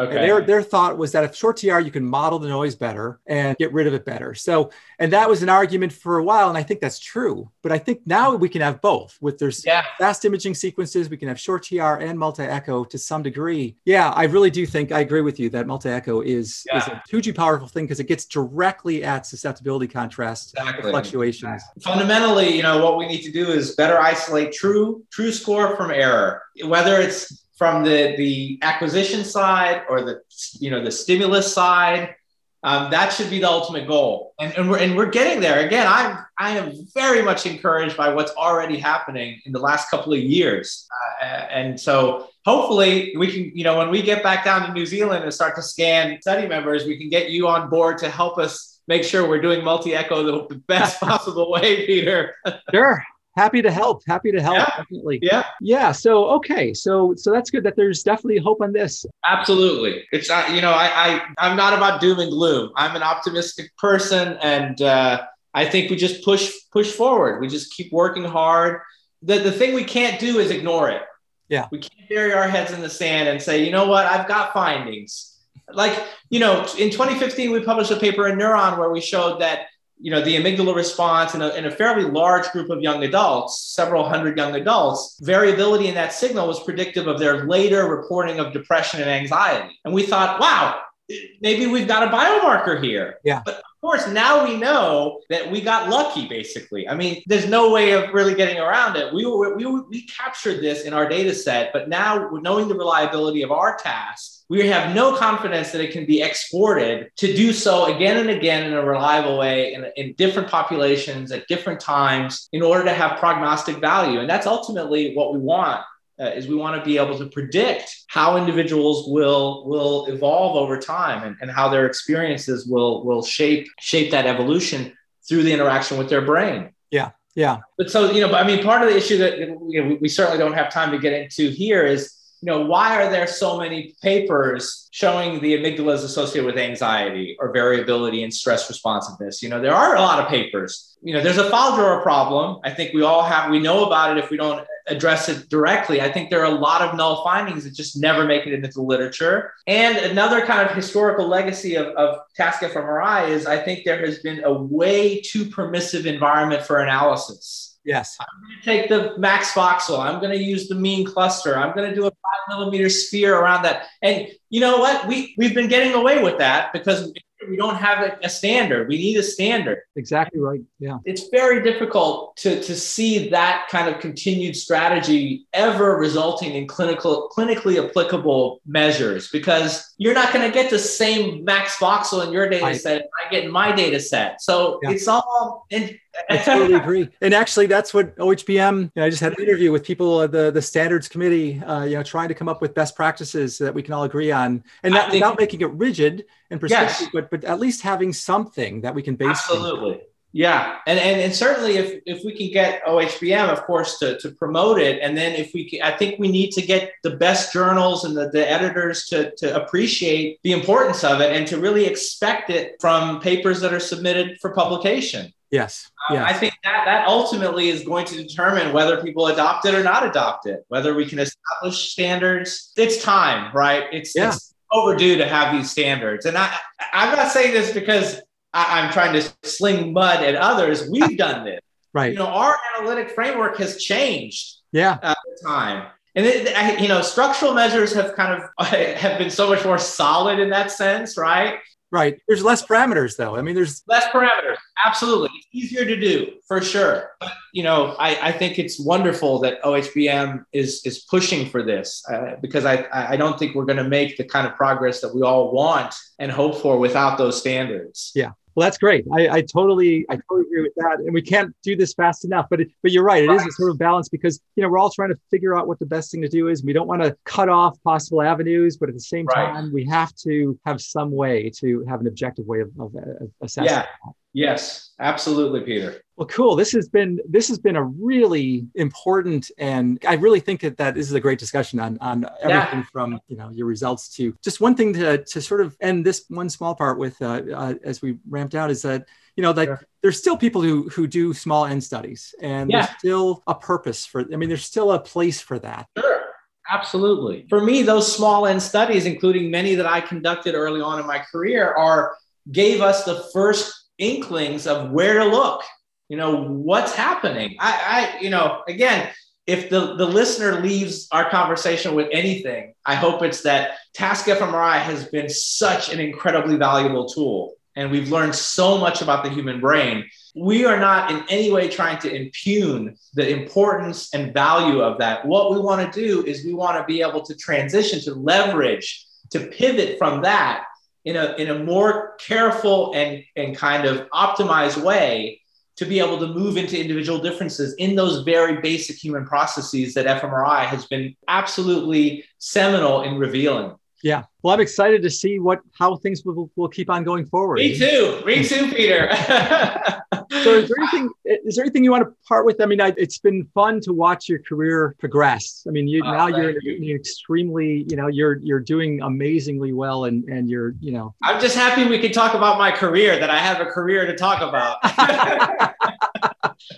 Okay. And their their thought was that if short TR you can model the noise better and get rid of it better. So and that was an argument for a while, and I think that's true. But I think now we can have both. With there's yeah. fast imaging sequences, we can have short TR and multi echo to some degree. Yeah, I really do think I agree with you that multi echo is yeah. is a hugely powerful thing because it gets directly at susceptibility contrast exactly. fluctuations. Fundamentally, you know what we need to do is better isolate true true score from error, whether it's from the the acquisition side or the you know the stimulus side. Um, that should be the ultimate goal, and, and we're and we're getting there. Again, I'm I am very much encouraged by what's already happening in the last couple of years, uh, and so hopefully we can you know when we get back down to New Zealand and start to scan study members, we can get you on board to help us make sure we're doing multi echo the best <laughs> possible way, Peter. sure happy to help happy to help yeah. definitely. Yeah. Yeah so okay so so that's good that there's definitely hope on this. Absolutely. It's uh, you know I, I i'm not about doom and gloom. I'm an optimistic person and uh, i think we just push push forward. We just keep working hard. The, the thing we can't do is ignore it. Yeah. We can't bury our heads in the sand and say you know what? I've got findings. Like you know in 2015 we published a paper in neuron where we showed that you know the amygdala response in a, in a fairly large group of young adults several hundred young adults variability in that signal was predictive of their later reporting of depression and anxiety. And we thought wow maybe we've got a biomarker here. Yeah. But of course now we know that we got lucky basically. I mean there's no way of really getting around it. We were we, we captured this in our data set but now knowing the reliability of our task we have no confidence that it can be exported to do so again and again in a reliable way in, in, different populations at different times in order to have prognostic value. And that's ultimately what we want. Uh, is we want to be able to predict how individuals will will evolve over time and, and how their experiences will will shape shape that evolution through the interaction with their brain. Yeah, yeah. But so you know, but I mean, part of the issue that you know, we, we certainly don't have time to get into here is you know, why are there so many papers showing the amygdala is associated with anxiety or variability in stress responsiveness? You know, there are a lot of papers. You know, there's a drawer problem. I think we all have, we know about it if we don't address it directly. I think there are a lot of null findings that just never make it into the literature. And another kind of historical legacy of, of task fMRI is I think there has been a way too permissive environment for analysis Yes. I'm going to take the max voxel. I'm going to use the mean cluster. I'm going to do a five millimeter sphere around that. And you know what? We we've been getting away with that because we don't have a, a, standard. We need a standard. Exactly right. Yeah. It's very difficult to, to see that kind of continued strategy ever resulting in clinical clinically applicable measures because you're not going to get the same max voxel in your data I, set I get in my data set. So yeah. it's all in, I totally agree. And actually, that's what OHBM. You know, I just had an interview with people at the the standards committee. Uh, you know, trying to come up with best practices that we can all agree on, and not, think, without making it rigid and prescriptive, yes. but but at least having something that we can base. Absolutely. Yeah, and, and and certainly if if we can get OHBM, of course, to, to promote it, and then if we, can, I think we need to get the best journals and the, the editors to to appreciate the importance of it and to really expect it from papers that are submitted for publication. Yes. Um, yes. I think that that ultimately is going to determine whether people adopt it or not adopt it, whether we can establish standards. It's time, right? It's, yeah. it's overdue to have these standards. And I, I'm not saying this because I, am trying to sling mud at others. We've done this. <laughs> right. You know, our analytic framework has changed. Yeah. At the time. And it, you know, structural measures have kind of <laughs> have been so much more solid in that sense, right? Right. There's less parameters, though. I mean, there's less parameters. Absolutely, it's easier to do for sure. But you know, I, I think it's wonderful that OHBM is is pushing for this uh, because I I don't think we're going to make the kind of progress that we all want and hope for without those standards. Yeah. Well, that's great. I, I totally, I totally agree with that. And we can't do this fast enough. But, it, but you're right. It is a sort of balance because you know we're all trying to figure out what the best thing to do is. We don't want to cut off possible avenues, but at the same right. time, we have to have some way to have an objective way of, of, uh, of assessing. Yeah. That. Yes, absolutely, Peter. Well, cool. This has been this has been a really important, and I really think that that this is a great discussion on on everything yeah. from you know your results to just one thing to to sort of end this one small part with uh, uh, as we ramped out is that you know like sure. there's still people who who do small N studies, and yeah. there's still a purpose for. I mean, there's still a place for that. Sure. Absolutely. For me, those small N studies, including many that I conducted early on in my career, are gave us the first inklings of where to look you know what's happening? I i you know again if the, the listener leaves our conversation with anything i hope it's that task fmri has been such an incredibly valuable tool and we've learned so much about the human brain. We are not in any way trying to impugn the importance and value of that. What we want to do is we want to be able to transition to leverage to pivot from that in a, in a more careful and, and kind of optimized way to be able to move into individual differences in those very basic human processes that fMRI has been absolutely seminal in revealing. Yeah. Well, I'm excited to see what how things will, will keep on going forward. Me too. Me too, Peter. <laughs> so, is there anything is there anything you want to part with? I mean, I, it's been fun to watch your career progress. I mean, you oh, now you're, you. you're extremely, you know, you're you're doing amazingly well, and and you're, you know. I'm just happy we could talk about my career. That I have a career to talk about. <laughs>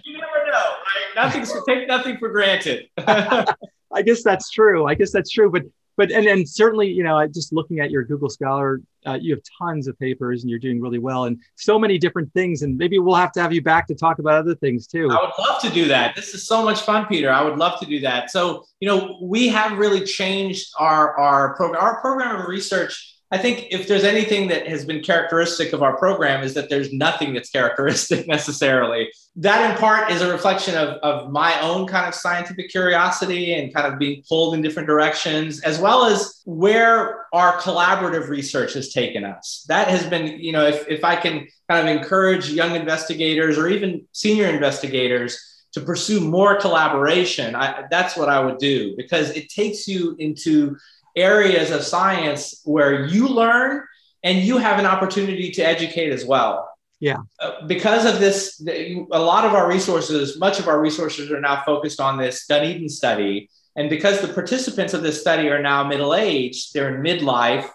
you never know. Right? Nothing's take nothing for granted. <laughs> I guess that's true. I guess that's true. But but and and certainly, you know, just looking at your Google Scholar, uh, you have tons of papers and you're doing really well and so many different things. And maybe we'll have to have you back to talk about other things too. I would love to do that. This is so much fun, Peter. I would love to do that. So, you know, we have really changed our our program. Our program of research I think if there's anything that has been characteristic of our program is that there's nothing that's characteristic <laughs> necessarily. That in part is a reflection of, of my own kind of scientific curiosity and kind of being pulled in different directions, as well as where our collaborative research has taken us. That has been, you know, if, if I can kind of encourage young investigators or even senior investigators to pursue more collaboration, I, that's what I would do because it takes you into areas of science where you learn and you have an opportunity to educate as well. Yeah. Uh, because of this, a lot of our resources, much of our resources are now focused on this Dunedin study. And because the participants of this study are now middle aged, they're in midlife,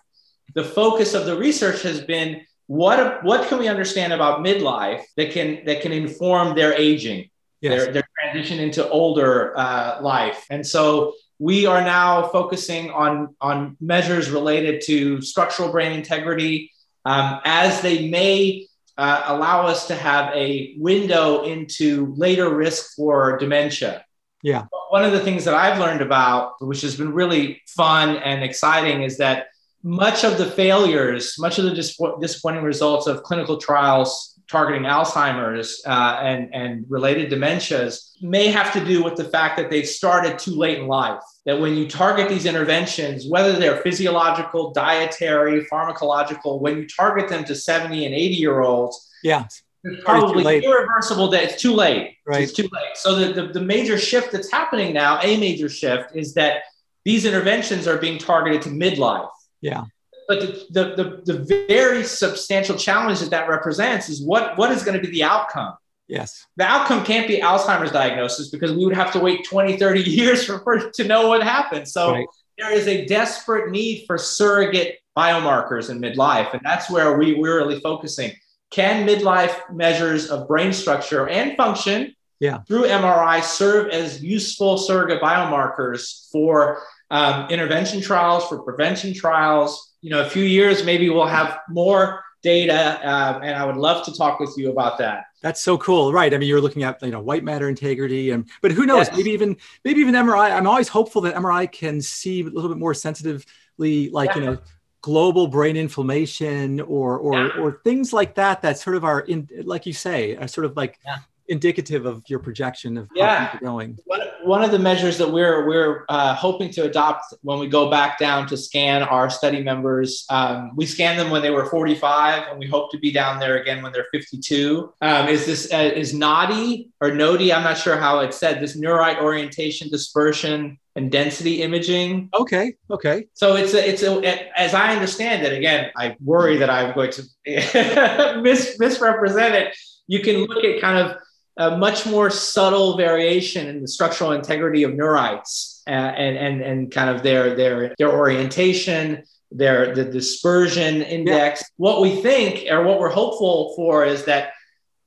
the focus of the research has been what, what can we understand about midlife that can, that can inform their aging, yes. their, their transition into older uh, life. And so we are now focusing on, on measures related to structural brain integrity um, as they may uh, allow us to have a window into later risk for dementia. Yeah. One of the things that I've learned about, which has been really fun and exciting, is that much of the failures, much of the disappointing results of clinical trials targeting Alzheimer's uh, and, and related dementias may have to do with the fact that they've started too late in life. That when you target these interventions, whether they're physiological, dietary, pharmacological, when you target them to 70 and 80 year olds, yeah. It's probably irreversible that it's too late. Right. It's too late. So the, the, the major shift that's happening now, a major shift, is that these interventions are being targeted to midlife. Yeah but the, the, the, the, very substantial challenge that that represents is what, what is going to be the outcome? Yes. The outcome can't be Alzheimer's diagnosis because we would have to wait 20, 30 <laughs> years for, to know what happened. So right. there is a desperate need for surrogate biomarkers in midlife. And that's where we, we're really focusing. Can midlife measures of brain structure and function yeah. through MRI serve as useful surrogate biomarkers for um, intervention trials, for prevention trials, you know, a few years, maybe we'll have more data, um, and I would love to talk with you about that. That's so cool, right? I mean, you're looking at you know white matter integrity, and but who knows? Yes. Maybe even maybe even MRI. I'm always hopeful that MRI can see a little bit more sensitively, like yeah. you know, global brain inflammation or or yeah. or things like that. That sort of are in, like you say, are sort of like yeah indicative of your projection of yeah. how things are going. One, one of the measures that we're we're uh, hoping to adopt when we go back down to scan our study members, um, we scan them when they were 45, and we hope to be down there again when they're 52. Um, is this uh, is NODDI or NODDI? I'm not sure how it's said. This neurite orientation dispersion and density imaging. Okay. Okay. So it's a, it's a, as I understand it. Again, I worry that I'm going to <laughs> mis, misrepresent it. You can look at kind of a much more subtle variation in the structural integrity of neurites uh, and, and, and kind of their, their, their orientation, their the dispersion index. Yeah. What we think or what we're hopeful for is that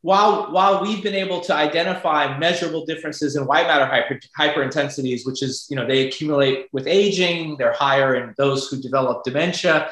while, while we've been able to identify measurable differences in white matter hyper, hyperintensities, which is, you know, they accumulate with aging, they're higher in those who develop dementia,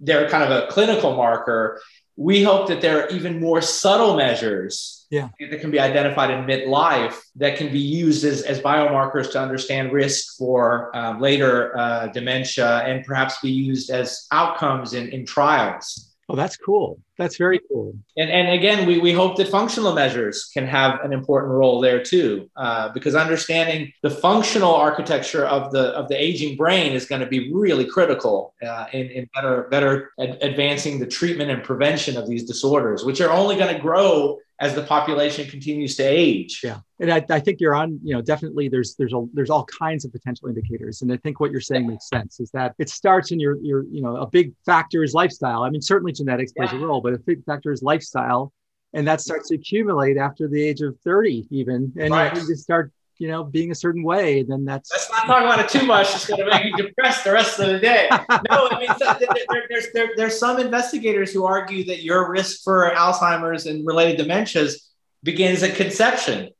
they're kind of a clinical marker. We hope that there are even more subtle measures yeah. that can be identified in midlife that can be used as, as biomarkers to understand risk for uh, later uh, dementia and perhaps be used as outcomes in, in trials. Oh, that's cool. That's very cool. And, and again, we, we hope that functional measures can have an important role there too, uh, because understanding the functional architecture of the of the aging brain is going to be really critical uh, in, in better better ad- advancing the treatment and prevention of these disorders, which are only going to grow as the population continues to age. Yeah, and I, I, think you're on. You know, definitely there's there's a there's all kinds of potential indicators, and I think what you're saying makes sense. Is that it starts in your your you know a big factor is lifestyle. I mean, certainly genetics plays yeah. a role, but a big factor is lifestyle, and that starts to accumulate after the age of 30 even, and right. you just start you know, being a certain way, then that's. Let's not talk about it too much. It's going to make you <laughs> depressed the rest of the day. <laughs> No, I mean, so there, there's there, there's some investigators who argue that your risk for Alzheimer's and related dementias begins at conception.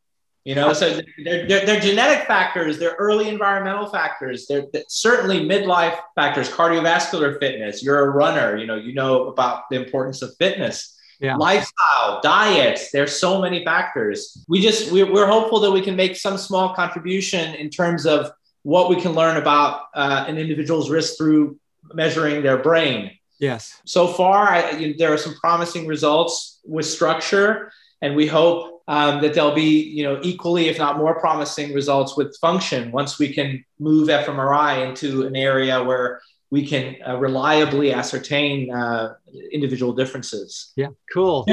You know, so they're, they're, they're genetic factors, they're early environmental factors, they're, they're certainly midlife factors, cardiovascular fitness. You're a runner, you know, you know about the importance of fitness. Yeah. lifestyle diet there's so many factors. We just we're, we're hopeful that we can make some small contribution in terms of what we can learn about uh, an individual's risk through measuring their brain. Yes. So far I, you know, there are some promising results with structure and we hope um, that there'll be you know equally if not more promising results with function once we can move fMRI into an area where we can uh, reliably ascertain uh, individual differences. Yeah, cool.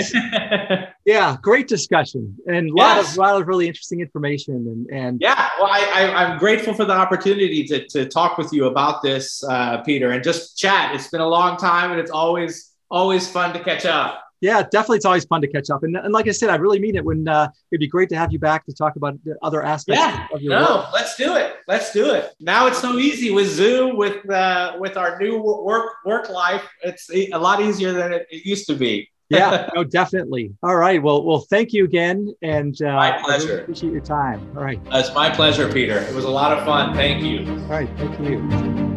<laughs> yeah, great discussion and a lot yes. of lot of really interesting information and and yeah. Well, I, am grateful for the opportunity to to talk with you about this, uh, Peter, and just chat. It's been a long time, and it's always always fun to catch up yeah, definitely. It's always fun to catch up. And, and like I said, I really mean it when uh, it'd be great to have you back to talk about the other aspects yeah, of your life. no, work. let's do it. Let's do it. Now it's so easy with Zoom, with uh, with our new work work life. It's a lot easier than it, it used to be. <laughs> yeah, no, definitely. All right. Well, well, thank you again, and uh, my pleasure. Really appreciate your time. All right. It's my pleasure, Peter. It was a lot of fun. Thank you. All right. Thank you.